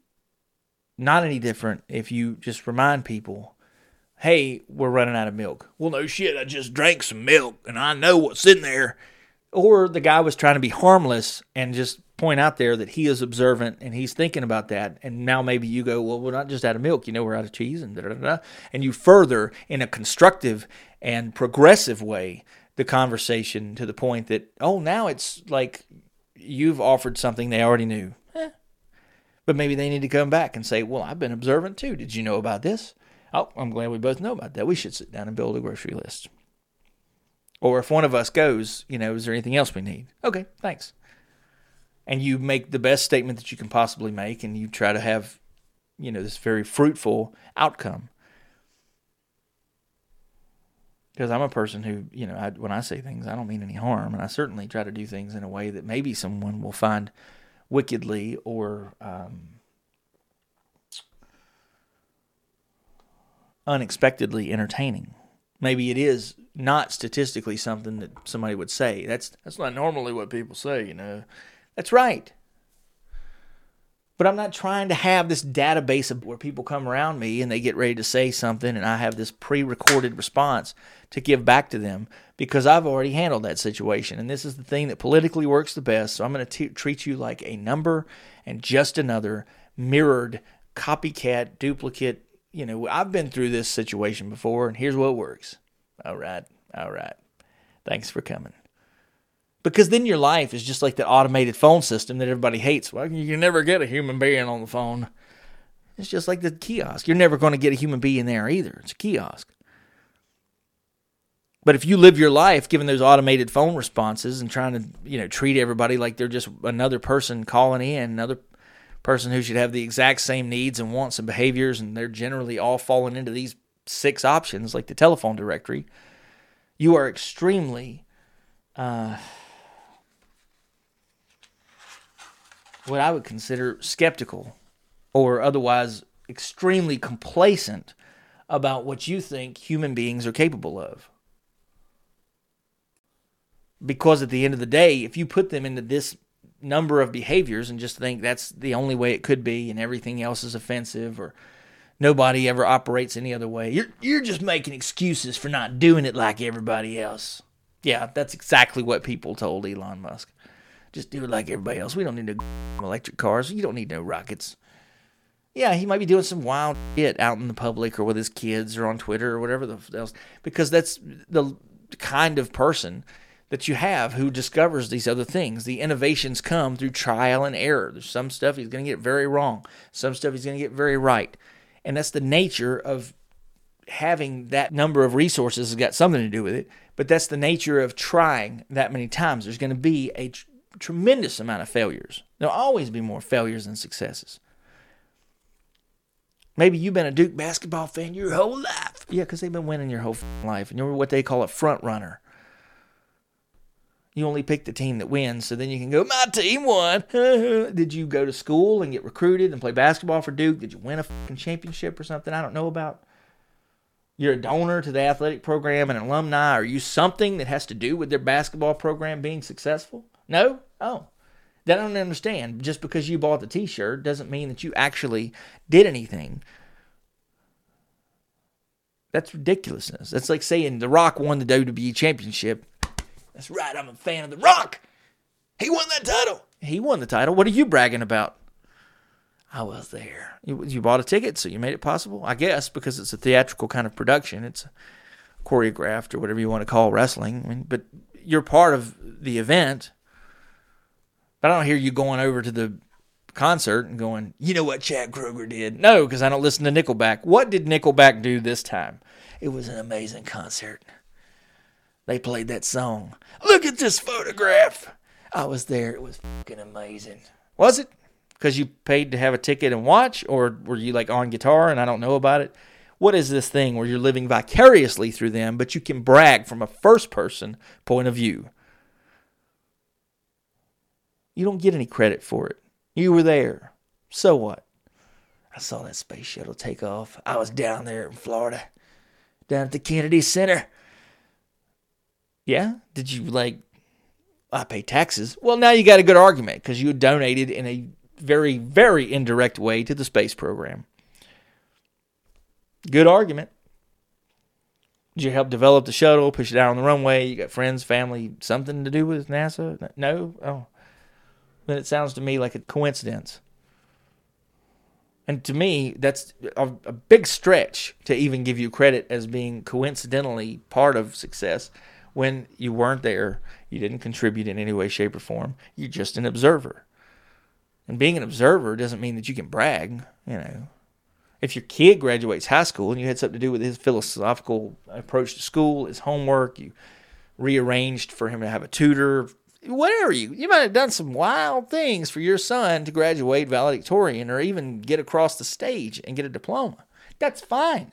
not any different if you just remind people, "Hey, we're running out of milk." Well, no shit, I just drank some milk and I know what's in there. Or the guy was trying to be harmless and just point out there that he is observant and he's thinking about that. And now maybe you go, well, we're not just out of milk, you know, we're out of cheese and da da da. And you further in a constructive and progressive way the conversation to the point that, oh, now it's like you've offered something they already knew. Eh. But maybe they need to come back and say, well, I've been observant too. Did you know about this? Oh, I'm glad we both know about that. We should sit down and build a grocery list. Or if one of us goes, you know, is there anything else we need? Okay, thanks and you make the best statement that you can possibly make and you try to have you know this very fruitful outcome because I'm a person who, you know, I, when I say things, I don't mean any harm, and I certainly try to do things in a way that maybe someone will find wickedly or um, unexpectedly entertaining. Maybe it is not statistically something that somebody would say. That's that's not normally what people say, you know. That's right. But I'm not trying to have this database of where people come around me and they get ready to say something and I have this pre-recorded response to give back to them because I've already handled that situation. And this is the thing that politically works the best. So I'm going to treat you like a number and just another mirrored copycat duplicate. You know, I've been through this situation before and here's what works. All right. All right. Thanks for coming because then your life is just like the automated phone system that everybody hates. Well, you can never get a human being on the phone. It's just like the kiosk. You're never going to get a human being there either. It's a kiosk. But if you live your life giving those automated phone responses and trying to, you know, treat everybody like they're just another person calling in, another person who should have the exact same needs and wants and behaviors, and they're generally all falling into these six options like the telephone directory, you are extremely uh, what I would consider skeptical or otherwise extremely complacent about what you think human beings are capable of. Because at the end of the day, if you put them into this number of behaviors and just think that's the only way it could be and everything else is offensive or nobody ever operates any other way, you're, you're just making excuses for not doing it like everybody else. Yeah, that's exactly what people told Elon Musk. Just do it like everybody else. We don't need no electric cars. You don't need no rockets. Yeah, he might be doing some wild shit out in the public or with his kids or on Twitter or whatever the else, because that's the kind of person that you have who discovers these other things. The innovations come through trial and error. There's some stuff he's going to get very wrong, some stuff he's going to get very right. And that's the nature of having that number of resources has got something to do with it, but that's the nature of trying that many times. There's going to be a tremendous amount of failures. There'll always be more failures than successes. Maybe you've been a Duke basketball fan your whole life. Yeah, because they've been winning your whole life. And you're what they call a front runner. You only pick the team that wins, so then you can go, my team won. Did you go to school and get recruited and play basketball for Duke? Did you win a fucking championship or something I don't know about? You're a donor to the athletic program an alumni. Are you something that has to do with their basketball program being successful? No? Oh. that I don't understand. Just because you bought the t shirt doesn't mean that you actually did anything. That's ridiculousness. That's like saying The Rock won the WWE Championship. That's right, I'm a fan of The Rock. He won that title. He won the title. What are you bragging about? I was there. You, you bought a ticket, so you made it possible, I guess, because it's a theatrical kind of production. It's choreographed or whatever you want to call wrestling. I mean, but you're part of the event. But I don't hear you going over to the concert and going, you know what Chad Kroeger did? No, because I don't listen to Nickelback. What did Nickelback do this time? It was an amazing concert. They played that song. Look at this photograph. I was there. It was fucking amazing. Was it? Because you paid to have a ticket and watch, or were you like on guitar and I don't know about it? What is this thing where you're living vicariously through them, but you can brag from a first person point of view? You don't get any credit for it. You were there. So what? I saw that space shuttle take off. I was down there in Florida, down at the Kennedy Center. Yeah? Did you like I pay taxes. Well, now you got a good argument because you donated in a very, very indirect way to the space program. Good argument. Did you help develop the shuttle, push it out on the runway? You got friends, family, something to do with NASA? No? Oh. Then it sounds to me like a coincidence. And to me, that's a, a big stretch to even give you credit as being coincidentally part of success when you weren't there you didn't contribute in any way, shape, or form. You're just an observer. And being an observer doesn't mean that you can brag, you know. If your kid graduates high school and you had something to do with his philosophical approach to school, his homework, you rearranged for him to have a tutor, whatever you you might have done some wild things for your son to graduate valedictorian or even get across the stage and get a diploma. That's fine.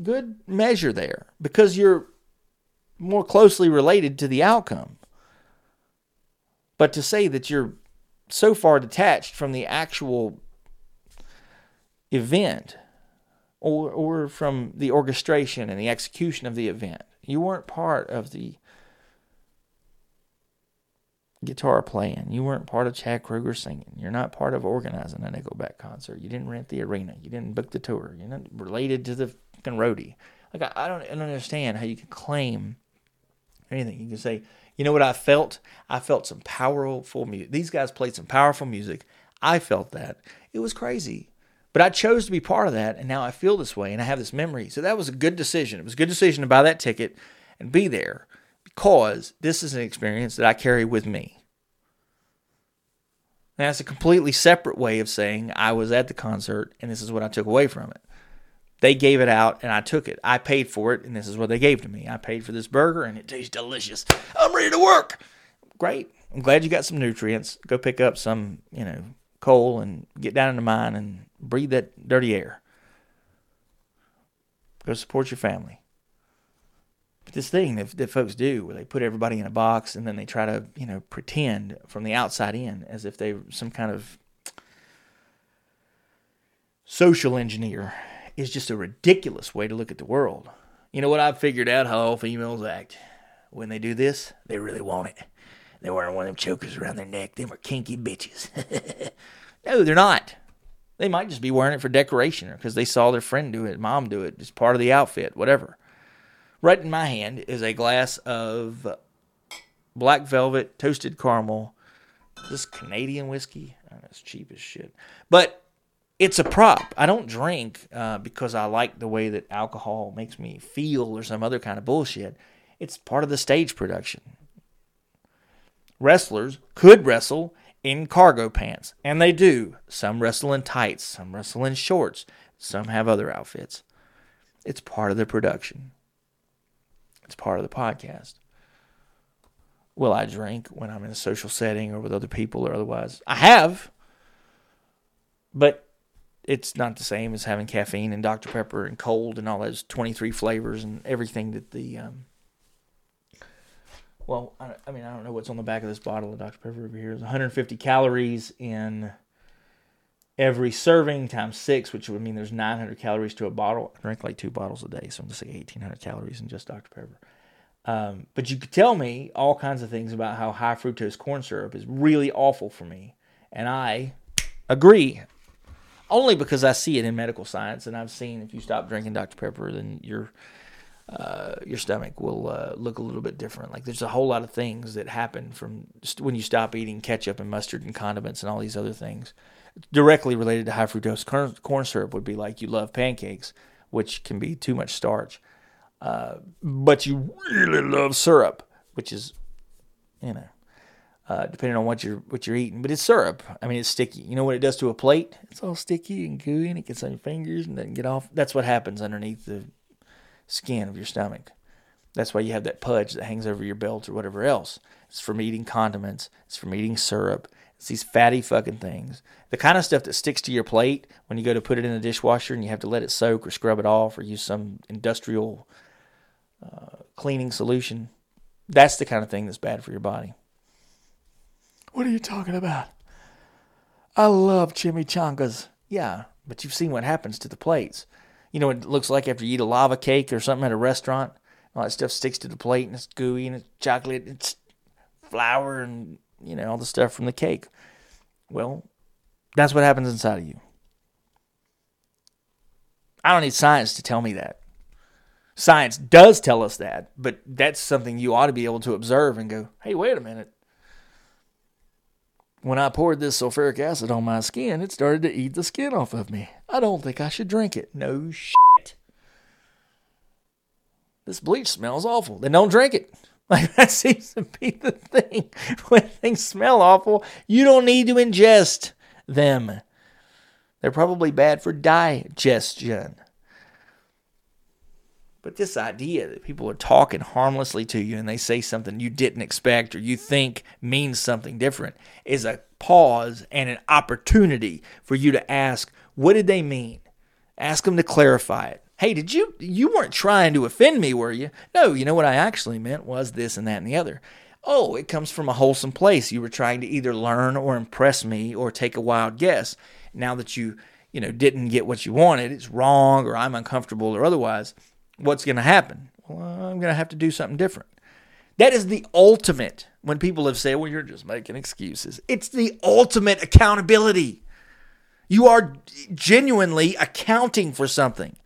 Good measure there because you're more closely related to the outcome. But to say that you're so far detached from the actual event or, or from the orchestration and the execution of the event, you weren't part of the guitar playing. You weren't part of Chad Kroeger singing. You're not part of organizing a Nickelback concert. You didn't rent the arena. You didn't book the tour. You're not related to the fucking roadie. Like I, I don't understand how you can claim anything. You can say, you know what I felt? I felt some powerful music. These guys played some powerful music. I felt that. It was crazy. But I chose to be part of that, and now I feel this way, and I have this memory. So that was a good decision. It was a good decision to buy that ticket and be there because this is an experience that I carry with me. And that's a completely separate way of saying I was at the concert and this is what I took away from it. They gave it out and I took it. I paid for it and this is what they gave to me. I paid for this burger and it tastes delicious. I'm ready to work. Great. I'm glad you got some nutrients. Go pick up some, you know, coal and get down in the mine and breathe that dirty air. Go support your family. But this thing that, that folks do where they put everybody in a box and then they try to, you know, pretend from the outside in as if they're some kind of social engineer is just a ridiculous way to look at the world. You know what I've figured out how all females act. When they do this, they really want it. They're wearing one of them chokers around their neck. Them are kinky bitches. no, they're not. They might just be wearing it for decoration or because they saw their friend do it, mom do it. It's part of the outfit, whatever. Right in my hand is a glass of black velvet toasted caramel. This Canadian whiskey. Oh, that's cheap as shit. But it's a prop. I don't drink uh, because I like the way that alcohol makes me feel or some other kind of bullshit. It's part of the stage production. Wrestlers could wrestle in cargo pants, and they do. Some wrestle in tights, some wrestle in shorts, some have other outfits. It's part of the production, it's part of the podcast. Will I drink when I'm in a social setting or with other people or otherwise? I have, but it's not the same as having caffeine and Dr. Pepper and cold and all those 23 flavors and everything that the. Um, well, I, I, mean, I don't know what's on the back of this bottle of Dr. Pepper over here. It's 150 calories in every serving times six, which would mean there's 900 calories to a bottle. I drink like two bottles a day, so I'm just like 1,800 calories in just Dr. Pepper. Um, but you could tell me all kinds of things about how high fructose corn syrup is really awful for me. And I agree. Only because I see it in medical science, and I've seen if you stop drinking Dr. Pepper, then your uh, your stomach will uh, look a little bit different. Like there's a whole lot of things that happen from when you stop eating ketchup and mustard and condiments and all these other things. Directly related to high fructose corn, syrup would be like you love pancakes, which can be too much starch, uh, but you really love syrup, which is, you know, uh, depending on what you're what you're eating. But it's syrup. I mean, it's sticky. You know what it does to a plate? It's all sticky and gooey, and it gets on your fingers and doesn't get off. That's what happens underneath the skin of your stomach. That's why you have that pudge that hangs over your belt or whatever else. It's from eating condiments. It's from eating syrup. It's these fatty fucking things. The kind of stuff that sticks to your plate when you go to put it in the dishwasher and you have to let it soak or scrub it off or use some industrial uh, cleaning solution. That's the kind of thing that's bad for your body. What are you talking about? I love chimichangas. Yeah, but you've seen what happens to the plates. You know what it looks like after you eat a lava cake or something at a restaurant? All that stuff sticks to the plate and it's gooey and it's chocolate, and it's flour and, you know, all the stuff from the cake. Well, that's what happens inside of you. I don't need science to tell me that. Science does tell us that, but that's something you ought to be able to observe and go, hey, wait a minute when I poured this sulfuric acid on my skin, it started to eat the skin off of me. I don't think I should drink it. No shit. This bleach smells awful. Then don't drink it. Like that seems to be the thing. When things smell awful, you don't need to ingest them. They're probably bad for digestion. But this idea that people are talking harmlessly to you and they say something you didn't expect or you think means something different is a pause and an opportunity for you to ask, what did they mean? Ask them to clarify it. Hey, did you you weren't trying to offend me, were you? No, you know what I actually meant was this and that and the other. Oh, it comes from a wholesome place. You were trying to either learn or impress me or take a wild guess. Now that you, you know, didn't get what you wanted, it's wrong or I'm uncomfortable or otherwise what's going to happen? Well, I'm going to have to do something different. That is the ultimate when people have said, well, you're just making excuses. It's the ultimate accountability. You are genuinely accounting for something.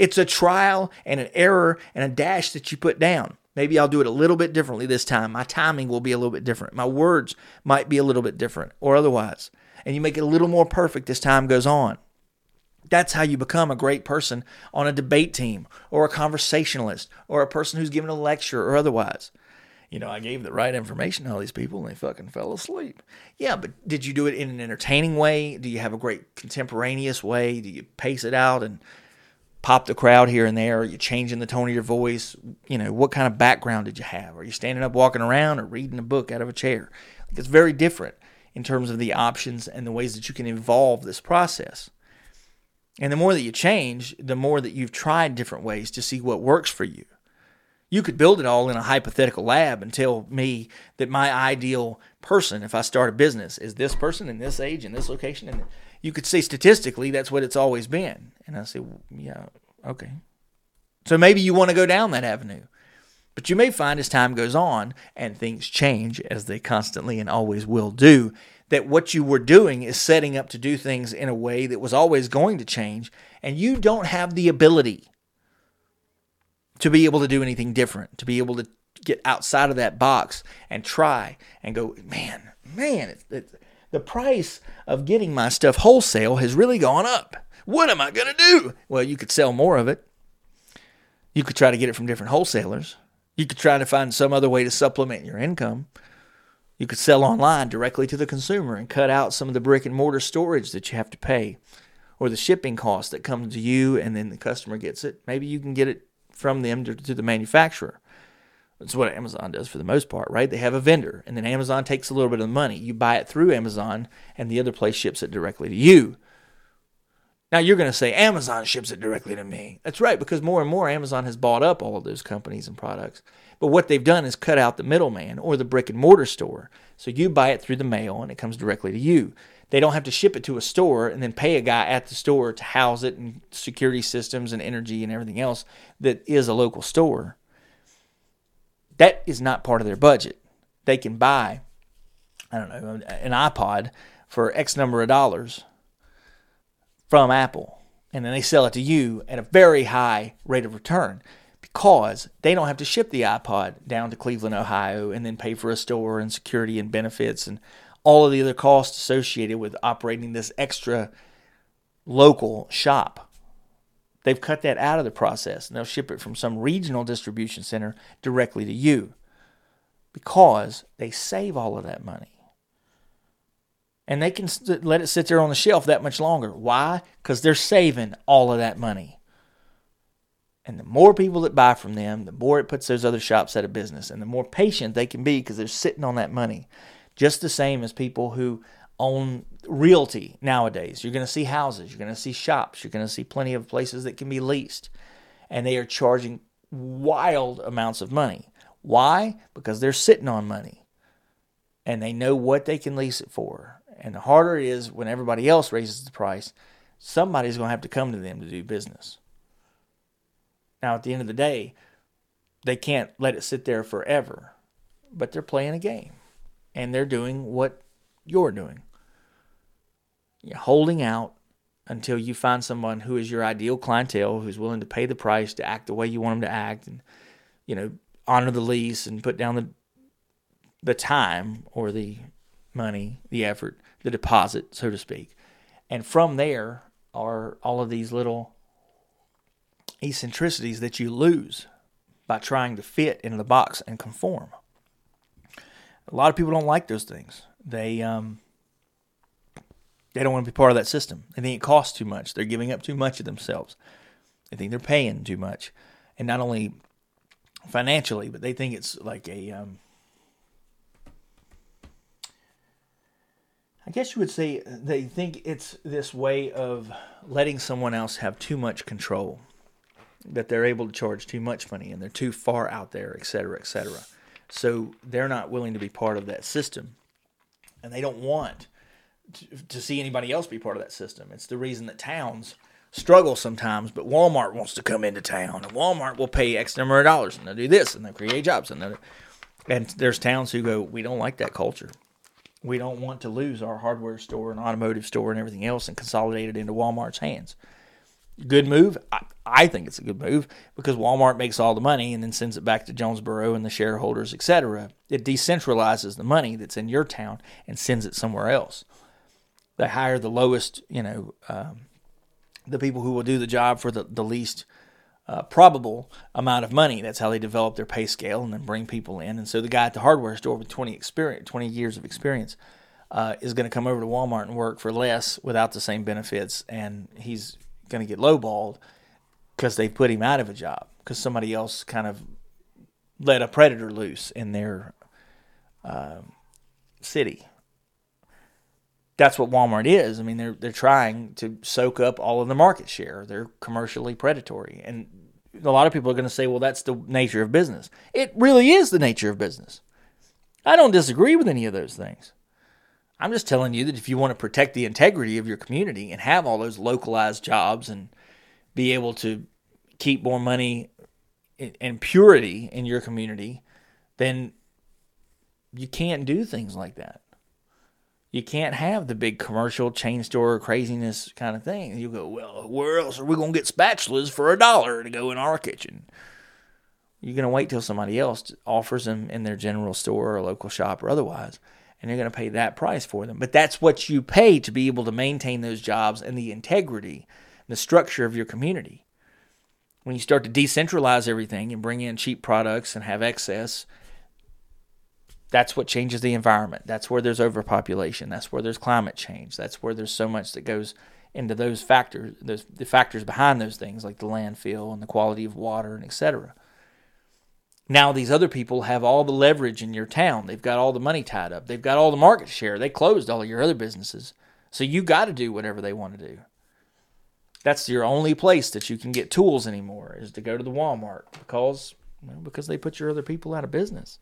It's a trial and an error and a dash that you put down. Maybe I'll do it a little bit differently this time. My timing will be a little bit different. My words might be a little bit different or otherwise. And you make it a little more perfect as time goes on. That's how you become a great person on a debate team or a conversationalist or a person who's giving a lecture or otherwise. You know, I gave the right information to all these people and they fucking fell asleep. Yeah, but did you do it in an entertaining way? Do you have a great contemporaneous way? Do you pace it out and pop the crowd here and there? Are you changing the tone of your voice? You know, what kind of background did you have? Are you standing up, walking around, or reading a book out of a chair? It's very different in terms of the options and the ways that you can evolve this process. And the more that you change, the more that you've tried different ways to see what works for you. You could build it all in a hypothetical lab and tell me that my ideal person, if I start a business, is this person in this age in this location. And you could say statistically that's what it's always been. And I say, well, yeah, okay. So maybe you want to go down that avenue. But you may find as time goes on and things change, as they constantly and always will do, that what you were doing is setting up to do things in a way that was always going to change, and you don't have the ability to be able to do anything different, to be able to get outside of that box and try and go, man, man, the price of getting my stuff wholesale has really gone up. What am I going to do? Well, you could sell more of it. You could try to get it from different wholesalers. You could try to find some other way to supplement your income. You could sell online directly to the consumer and cut out some of the brick and mortar storage that you have to pay or the shipping cost that comes to you and then the customer gets it. Maybe you can get it from them to, to the manufacturer. That's what Amazon does for the most part, right? They have a vendor and then Amazon takes a little bit of the money. You buy it through Amazon and the other place ships it directly to you. Now you're going to say Amazon ships it directly to me. That's right, because more and more Amazon has bought up all of those companies and products. But what they've done is cut out the middleman or the brick and mortar store. So you buy it through the mail and it comes directly to you. They don't have to ship it to a store and then pay a guy at the store to house it and security systems and energy and everything else that is a local store. That is not part of their budget. They can buy, I don't know, an iPod for X number of dollars from Apple, and then they sell it to you at a very high rate of return because they don't have to ship the iPod down to Cleveland, Ohio, and then pay for a store and security and benefits and all of the other costs associated with operating this extra local shop. They've cut that out of the process and they'll ship it from some regional distribution center directly to you because they save all of that money. And they can let it sit there on the shelf that much longer. Why? Because they're saving all of that money. And the more people that buy from them, the more it puts those other shops out of business. And the more patient they can be because they're sitting on that money. Just the same as people who own realty nowadays. You're going to see houses, you're going to see shops, you're going to see plenty of places that can be leased. And they are charging wild amounts of money. Why? Because they're sitting on money and they know what they can lease it for. And the harder it is when everybody else raises the price, somebody's going to have to come to them to do business. Now, at the end of the day, they can't let it sit there forever, but they're playing a game and they're doing what you're doing. You're holding out until you find someone who is your ideal clientele, who's willing to pay the price to act the way you want them to act, and you know honor the lease and put down the the time or the money, the effort, the deposit, so to speak. And from there are all of these little eccentricities that you lose by trying to fit into the box and conform. A lot of people don't like those things. They um, they don't want to be part of that system. They think it costs too much. They're giving up too much of themselves. They think they're paying too much, and not only financially, but they think it's like a um, I guess you would say they think it's this way of letting someone else have too much control that they're able to charge too much money and they're too far out there, et cetera, et cetera. So they're not willing to be part of that system. And they don't want to, see anybody else be part of that system. It's the reason that towns struggle sometimes, but Walmart wants to come into town and Walmart will pay X number of dollars and they'll do this and they'll create jobs. And, and there's towns who go, we don't like that culture. We don't want to lose our hardware store and automotive store and everything else and consolidate it into Walmart's hands. Good move. I, I think it's a good move because Walmart makes all the money and then sends it back to Jonesboro and the shareholders, etc. It decentralizes the money that's in your town and sends it somewhere else. They hire the lowest, you know, um, the people who will do the job for the, the least uh, probable amount of money. That's how they develop their pay scale and then bring people in. And so the guy at the hardware store with 20 experience, 20 years of experience, uh, is going to come over to Walmart and work for less without the same benefits, and he's going to get lowballed because they put him out of a job because somebody else kind of let a predator loose in their uh, city. That's what Walmart is. I mean, they're they're trying to soak up all of the market share. They're commercially predatory, and a lot of people are going to say, "Well, that's the nature of business." It really is the nature of business. I don't disagree with any of those things. I'm just telling you that if you want to protect the integrity of your community and have all those localized jobs and be able to keep more money and purity in your community, then you can't do things like that. You can't have the big commercial chain store craziness kind of thing. You go, well, where else are we going to get spatulas for a dollar to go in our kitchen? You're going to wait till somebody else offers them in their general store or local shop or otherwise and you're going to pay that price for them. But that's what you pay to be able to maintain those jobs and the integrity, and the structure of your community. When you start to decentralize everything and bring in cheap products and have excess, that's what changes the environment. That's where there's overpopulation. That's where there's climate change. That's where there's so much that goes into those factors, those the factors behind those things like the landfill and the quality of water and etc. Now these other people have all the leverage in your town. They've got all the money tied up. They've got all the market share. They closed all of your other businesses. So you got to do whatever they want to do. That's your only place that you can get tools anymore is to go to the Walmart because well, because they put your other people out of business.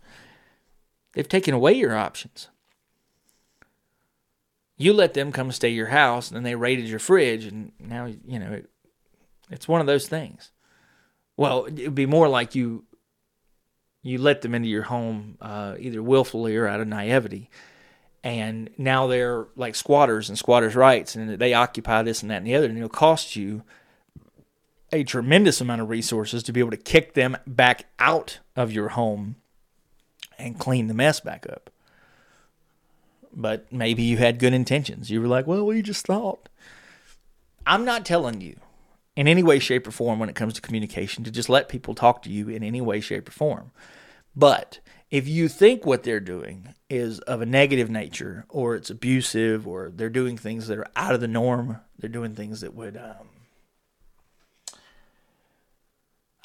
They've taken away your options. You let them come stay your house and then they raided your fridge and now you know it, it's one of those things. Well, it would be more like you You let them into your home uh, either willfully or out of naivety. And now they're like squatters and squatters' rights, and they occupy this and that and the other, and it'll cost you a tremendous amount of resources to be able to kick them back out of your home and clean the mess back up. But maybe you had good intentions. You were like, well, we just thought. I'm not telling you in any way, shape, or form when it comes to communication to just let people talk to you in any way, shape, or form. But if you think what they're doing is of a negative nature, or it's abusive, or they're doing things that are out of the norm, they're doing things that would um,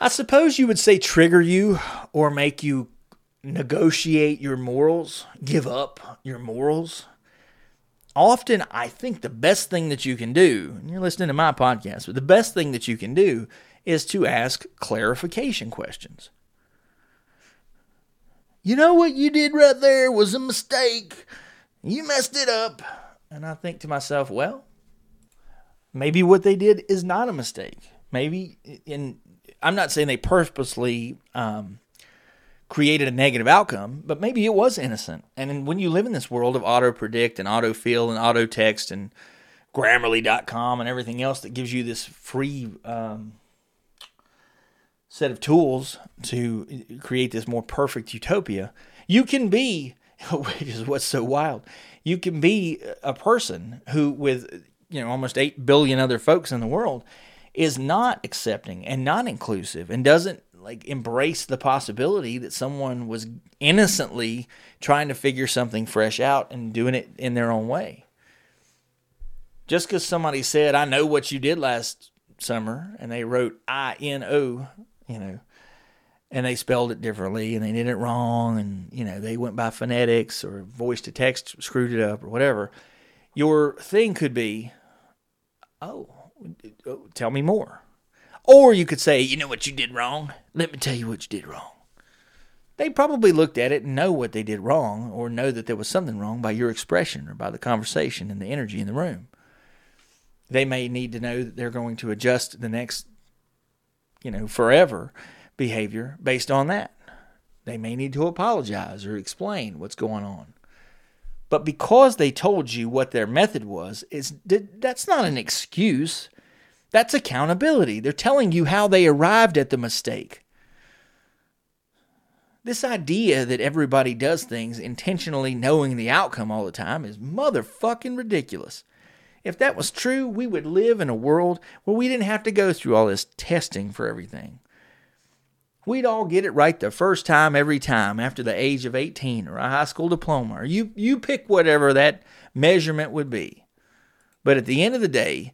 I suppose you would say trigger you or make you negotiate your morals, give up your morals. Often, I think the best thing that you can do, and you're listening to my podcast, but the best thing that you can do is to ask clarification questions. You know what you did right there was a mistake. You messed it up. And I think to myself, well, maybe what they did is not a mistake. Maybe and I'm not saying they purposely um, created a negative outcome, but maybe it was innocent. And when you live in this world of auto predict and auto fill and auto text and Grammarly.com and everything else that gives you this free um, set of tools to create this more perfect utopia, you can be, which is what's so wild, you can be a person who, with you know almost eight billion other folks in the world, is not accepting and not inclusive and doesn't like embrace the possibility that someone was innocently trying to figure something fresh out and doing it in their own way. Just because somebody said, I know what you did last summer, and they wrote I N O, you know, and they spelled it differently and they did it wrong, and, you know, they went by phonetics or voice to text screwed it up or whatever. Your thing could be, oh, oh tell me more. Or you could say, you know what you did wrong? Let me tell you what you did wrong. They probably looked at it and know what they did wrong, or know that there was something wrong by your expression or by the conversation and the energy in the room. They may need to know that they're going to adjust the next, you know, forever behavior based on that. They may need to apologize or explain what's going on. But because they told you what their method was, is that's not an excuse. That's accountability. They're telling you how they arrived at the mistake. This idea that everybody does things intentionally knowing the outcome all the time is motherfucking ridiculous. If that was true, we would live in a world where we didn't have to go through all this testing for everything. We'd all get it right the first time every time after the age of 18 or a high school diploma or you you pick whatever that measurement would be. But at the end of the day,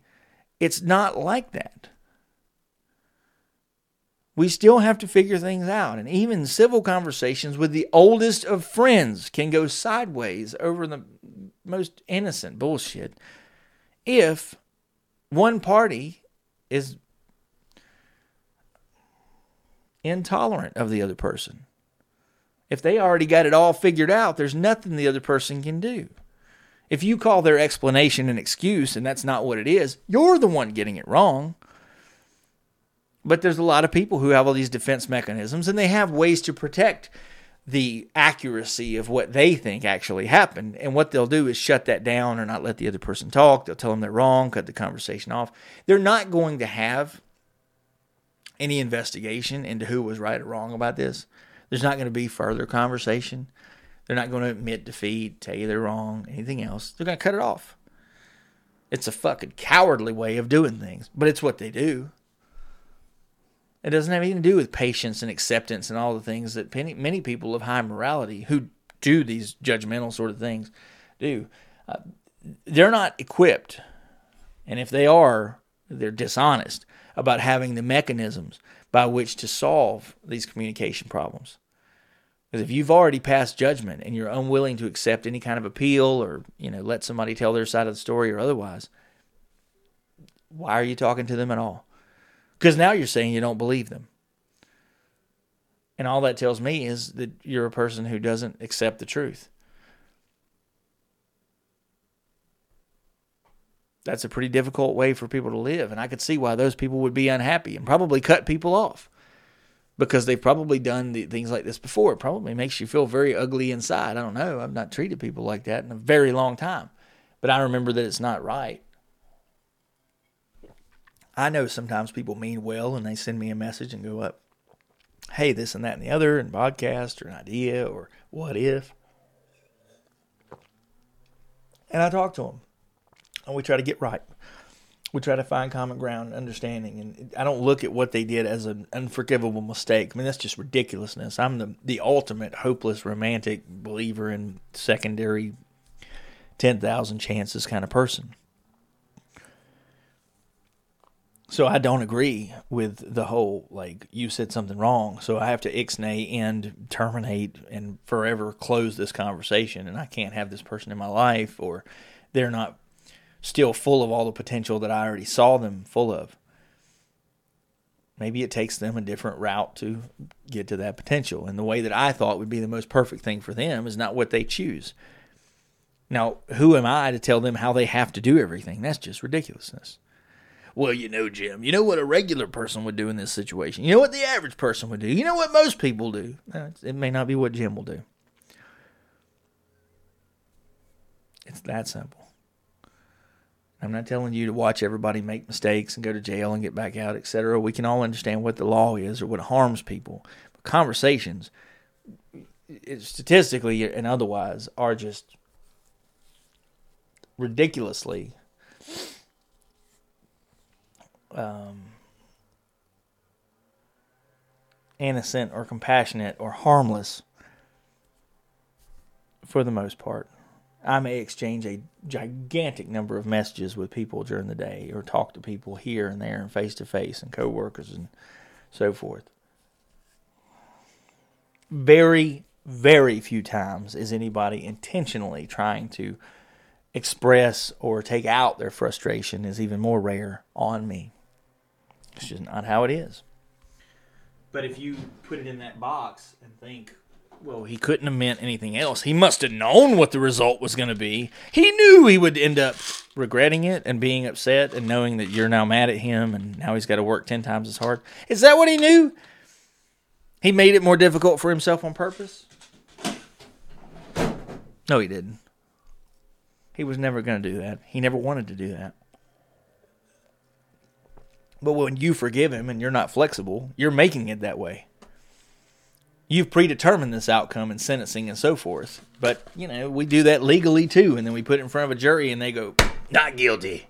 it's not like that. We still have to figure things out. And even civil conversations with the oldest of friends can go sideways over the most innocent bullshit if one party is intolerant of the other person. If they already got it all figured out, there's nothing the other person can do. If you call their explanation an excuse and that's not what it is, you're the one getting it wrong. But there's a lot of people who have all these defense mechanisms and they have ways to protect the accuracy of what they think actually happened. And what they'll do is shut that down or not let the other person talk. They'll tell them they're wrong, cut the conversation off. They're not going to have any investigation into who was right or wrong about this. There's not going to be further conversation. They're not going to admit defeat, tell you they're wrong, anything else. They're going to cut it off. It's a fucking cowardly way of doing things, but it's what they do. It doesn't have anything to do with patience and acceptance and all the things that many, people of high morality who do these judgmental sort of things do. Uh, they're not equipped. And if they are, they're dishonest about having the mechanisms by which to solve these communication problems. Because if you've already passed judgment and you're unwilling to accept any kind of appeal or, you know, let somebody tell their side of the story or otherwise, why are you talking to them at all? Because now you're saying you don't believe them. And all that tells me is that you're a person who doesn't accept the truth. That's a pretty difficult way for people to live. And I could see why those people would be unhappy and probably cut people off. Because they've probably done the, things like this before. It probably makes you feel very ugly inside. I don't know. I've not treated people like that in a very long time. But I remember that it's not right. I know sometimes people mean well and they send me a message and go up, hey, this and that and the other, and podcast or an idea or what if. And I talk to them and we try to get right we try to find common ground, understanding, and I don't look at what they did as an unforgivable mistake. I mean, that's just ridiculousness. I'm the the ultimate hopeless romantic believer in secondary ten thousand chances kind of person. So I don't agree with the whole like you said something wrong, so I have to ixnay and terminate and forever close this conversation, and I can't have this person in my life, or they're not still full of all the potential that I already saw them full of. Maybe it takes them a different route to get to that potential. And the way that I thought would be the most perfect thing for them is not what they choose. Now, who am I to tell them how they have to do everything? That's just ridiculousness. Well, you know, Jim, you know what a regular person would do in this situation. You know what the average person would do. You know what most people do. It may not be what Jim will do. It's that simple. I'm not telling you to watch everybody make mistakes and go to jail and get back out, etc. We can all understand what the law is or what harms people. But conversations, statistically and otherwise, are just ridiculously um, innocent or compassionate or harmless for the most part. I may exchange a gigantic number of messages with people during the day or talk to people here and there and face to face and coworkers and so forth. Very, very few times is anybody intentionally trying to express or take out their frustration is even more rare on me. It's just not how it is. But if you put it in that box and think, well, he couldn't have meant anything else. He must have known what the result was going to be. He knew he would end up regretting it and being upset and knowing that you're now mad at him and now he's got to work 10 times as hard. Is that what he knew? He made it more difficult for himself on purpose? No, he didn't. He was never going to do that. He never wanted to do that. But when you forgive him and you're not flexible, you're making it that way you've predetermined this outcome in sentencing and so forth. But, you know, we do that legally too. And then we put it in front of a jury and they go, not guilty.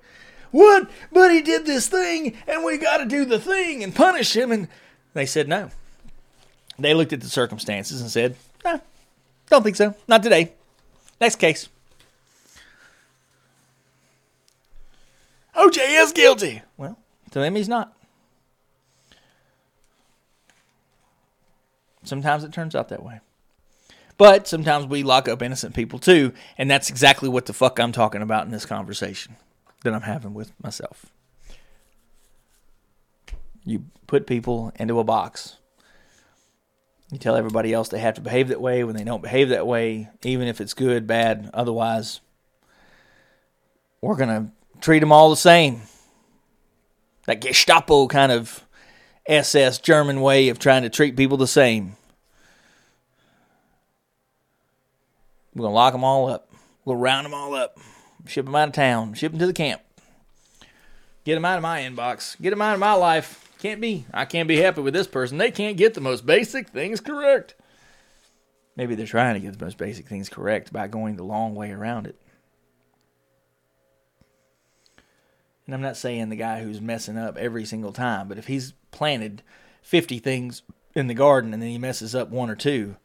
What? But he did this thing and we got to do the thing and punish him. And they said no. They looked at the circumstances and said, nah, don't think so. Not today. Next case. OJ is guilty. Well, to them, he's not. Sometimes it turns out that way. But sometimes we lock up innocent people too, and that's exactly what the fuck I'm talking about in this conversation that I'm having with myself. You put people into a box. You tell everybody else they have to behave that way when they don't behave that way, even if it's good, bad, otherwise. We're going to treat them all the same. That Gestapo kind of SS German way of trying to treat people the same. We're going to lock them all up. We'll round them all up, ship them out of town, ship them to the camp. Get them out of my inbox. Get them out of my life. Can't be. I can't be happy with this person. They can't get the most basic things correct. Maybe they're trying to get the most basic things correct by going the long way around it. And I'm not saying the guy who's messing up every single time, but if he's planted 50 things in the garden and then he messes up one or two,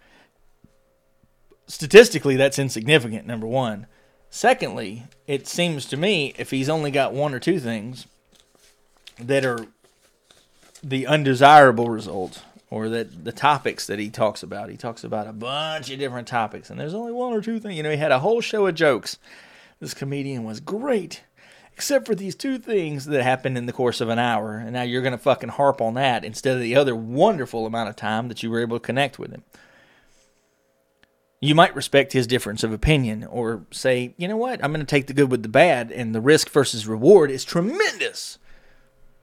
statistically, that's insignificant, number one. Secondly, it seems to me if he's only got one or two things that are the undesirable results or that the topics that he talks about, he talks about a bunch of different topics, and there's only one or two things. You know, he had a whole show of jokes. This comedian was great, except for these two things that happened in the course of an hour, and now you're going to fucking harp on that instead of the other wonderful amount of time that you were able to connect with him you might respect his difference of opinion or say, you know what, I'm going to take the good with the bad, and the risk versus reward is tremendous.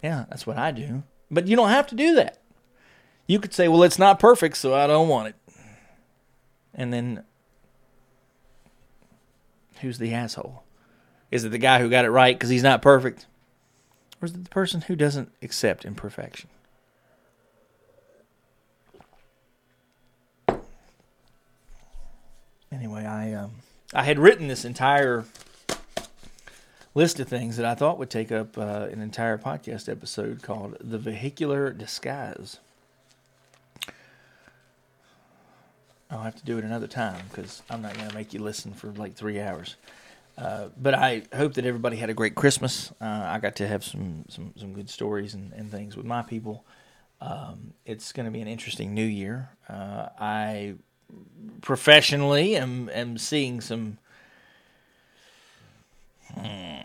Yeah, that's what I do. But you don't have to do that. You could say, well, it's not perfect, so I don't want it. And then who's the asshole? Is it the guy who got it right because he's not perfect? Or is it the person who doesn't accept imperfection? Anyway, I um, I had written this entire list of things that I thought would take up uh, an entire podcast episode called "The Vehicular Disguise." I'll have to do it another time because I'm not going to make you listen for like three hours. Uh, but I hope that everybody had a great Christmas. Uh, I got to have some some, some good stories and, and things with my people. Um, it's going to be an interesting new year. Uh, I professionally am am seeing some hmm,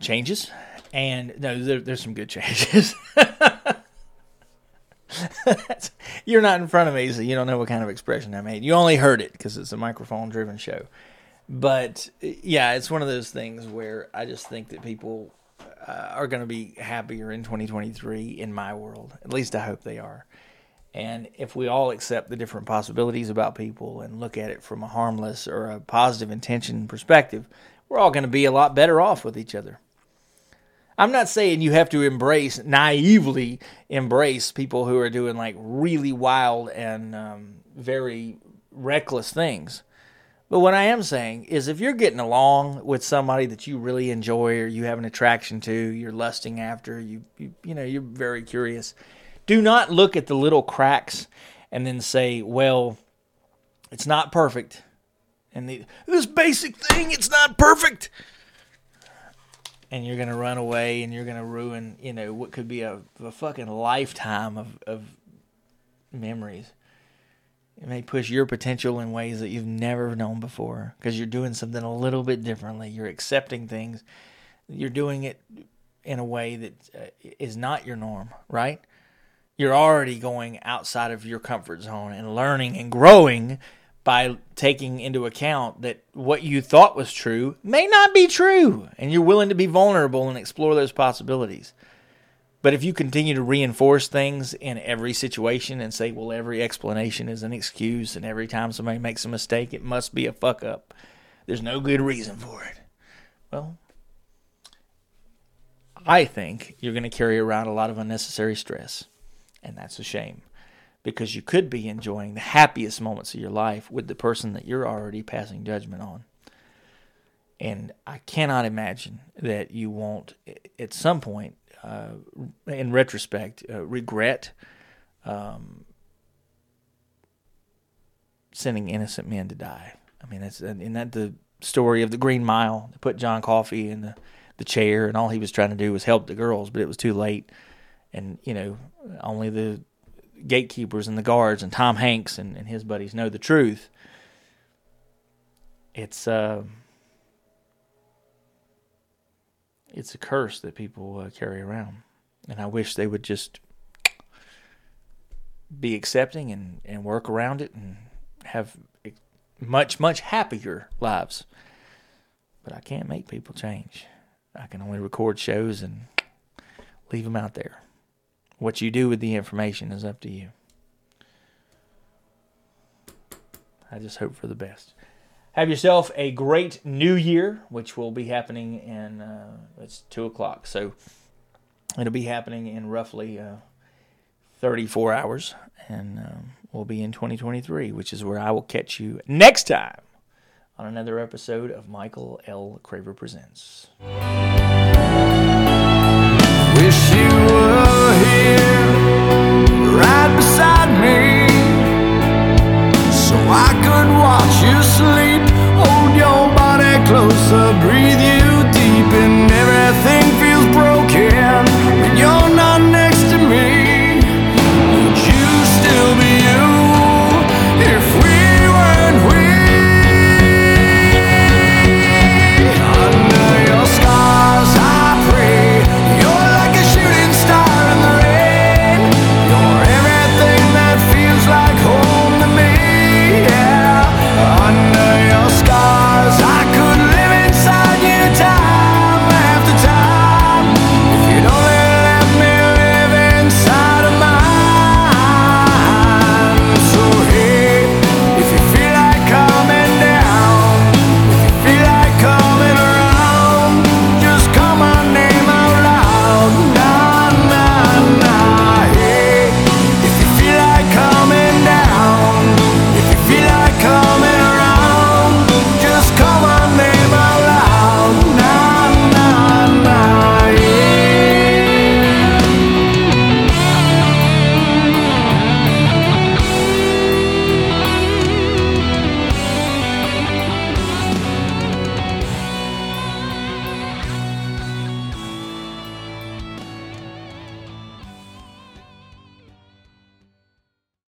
changes, and no, there, there's some good changes. You're not in front of me, so you don't know what kind of expression I made. You only heard it because it's a microphone driven show. But yeah, it's one of those things where I just think that people uh, are going to be happier in 2023 in my world. At least I hope they are. And if we all accept the different possibilities about people and look at it from a harmless or a positive intention perspective, we're all going to be a lot better off with each other. I'm not saying you have to embrace, naively embrace people who are doing like really wild and um, very reckless things. But what I am saying is if you're getting along with somebody that you really enjoy or you have an attraction to, you're lusting after, you, you, you know, you're very curious, do not look at the little cracks and then say, well, it's not perfect. And the, this basic thing, it's not perfect. And you're gonna run away and you're gonna ruin you know what could be a, a fucking lifetime of, of memories. It may push your potential in ways that you've never known before because you're doing something a little bit differently. You're accepting things. You're doing it in a way that uh, is not your norm right you're already going outside of your comfort zone and learning and growing by taking into account that what you thought was true may not be true, and you're willing to be vulnerable and explore those possibilities. But if you continue to reinforce things in every situation and say, well, every explanation is an excuse, and every time somebody makes a mistake, it must be a fuck up, there's no good reason for it. Well, I think you're going to carry around a lot of unnecessary stress, and that's a shame because you could be enjoying the happiest moments of your life with the person that you're already passing judgment on. And I cannot imagine that you won't, at some point, uh, in retrospect, uh, regret um, sending innocent men to die. I mean, that's isn't that the story of the Green Mile? They put John Coffey in the, the chair, and all he was trying to do was help the girls, but it was too late. And you know, only the gatekeepers and the guards and Tom Hanks and, and his buddies know the truth. It's uh, it's a curse that people uh, carry around, and I wish they would just be accepting and, and work around it and have much much happier lives. But I can't make people change. I can only record shows and leave them out there. What you do with the information is up to you. I just hope for the best. Have yourself a great new year, which will be happening in, uh, it's 2 o'clock. So it'll be happening in roughly uh, 34 hours. And um, we'll be in 2023, which is where I will catch you next time on another episode of Michael L. Craver Presents. Wish you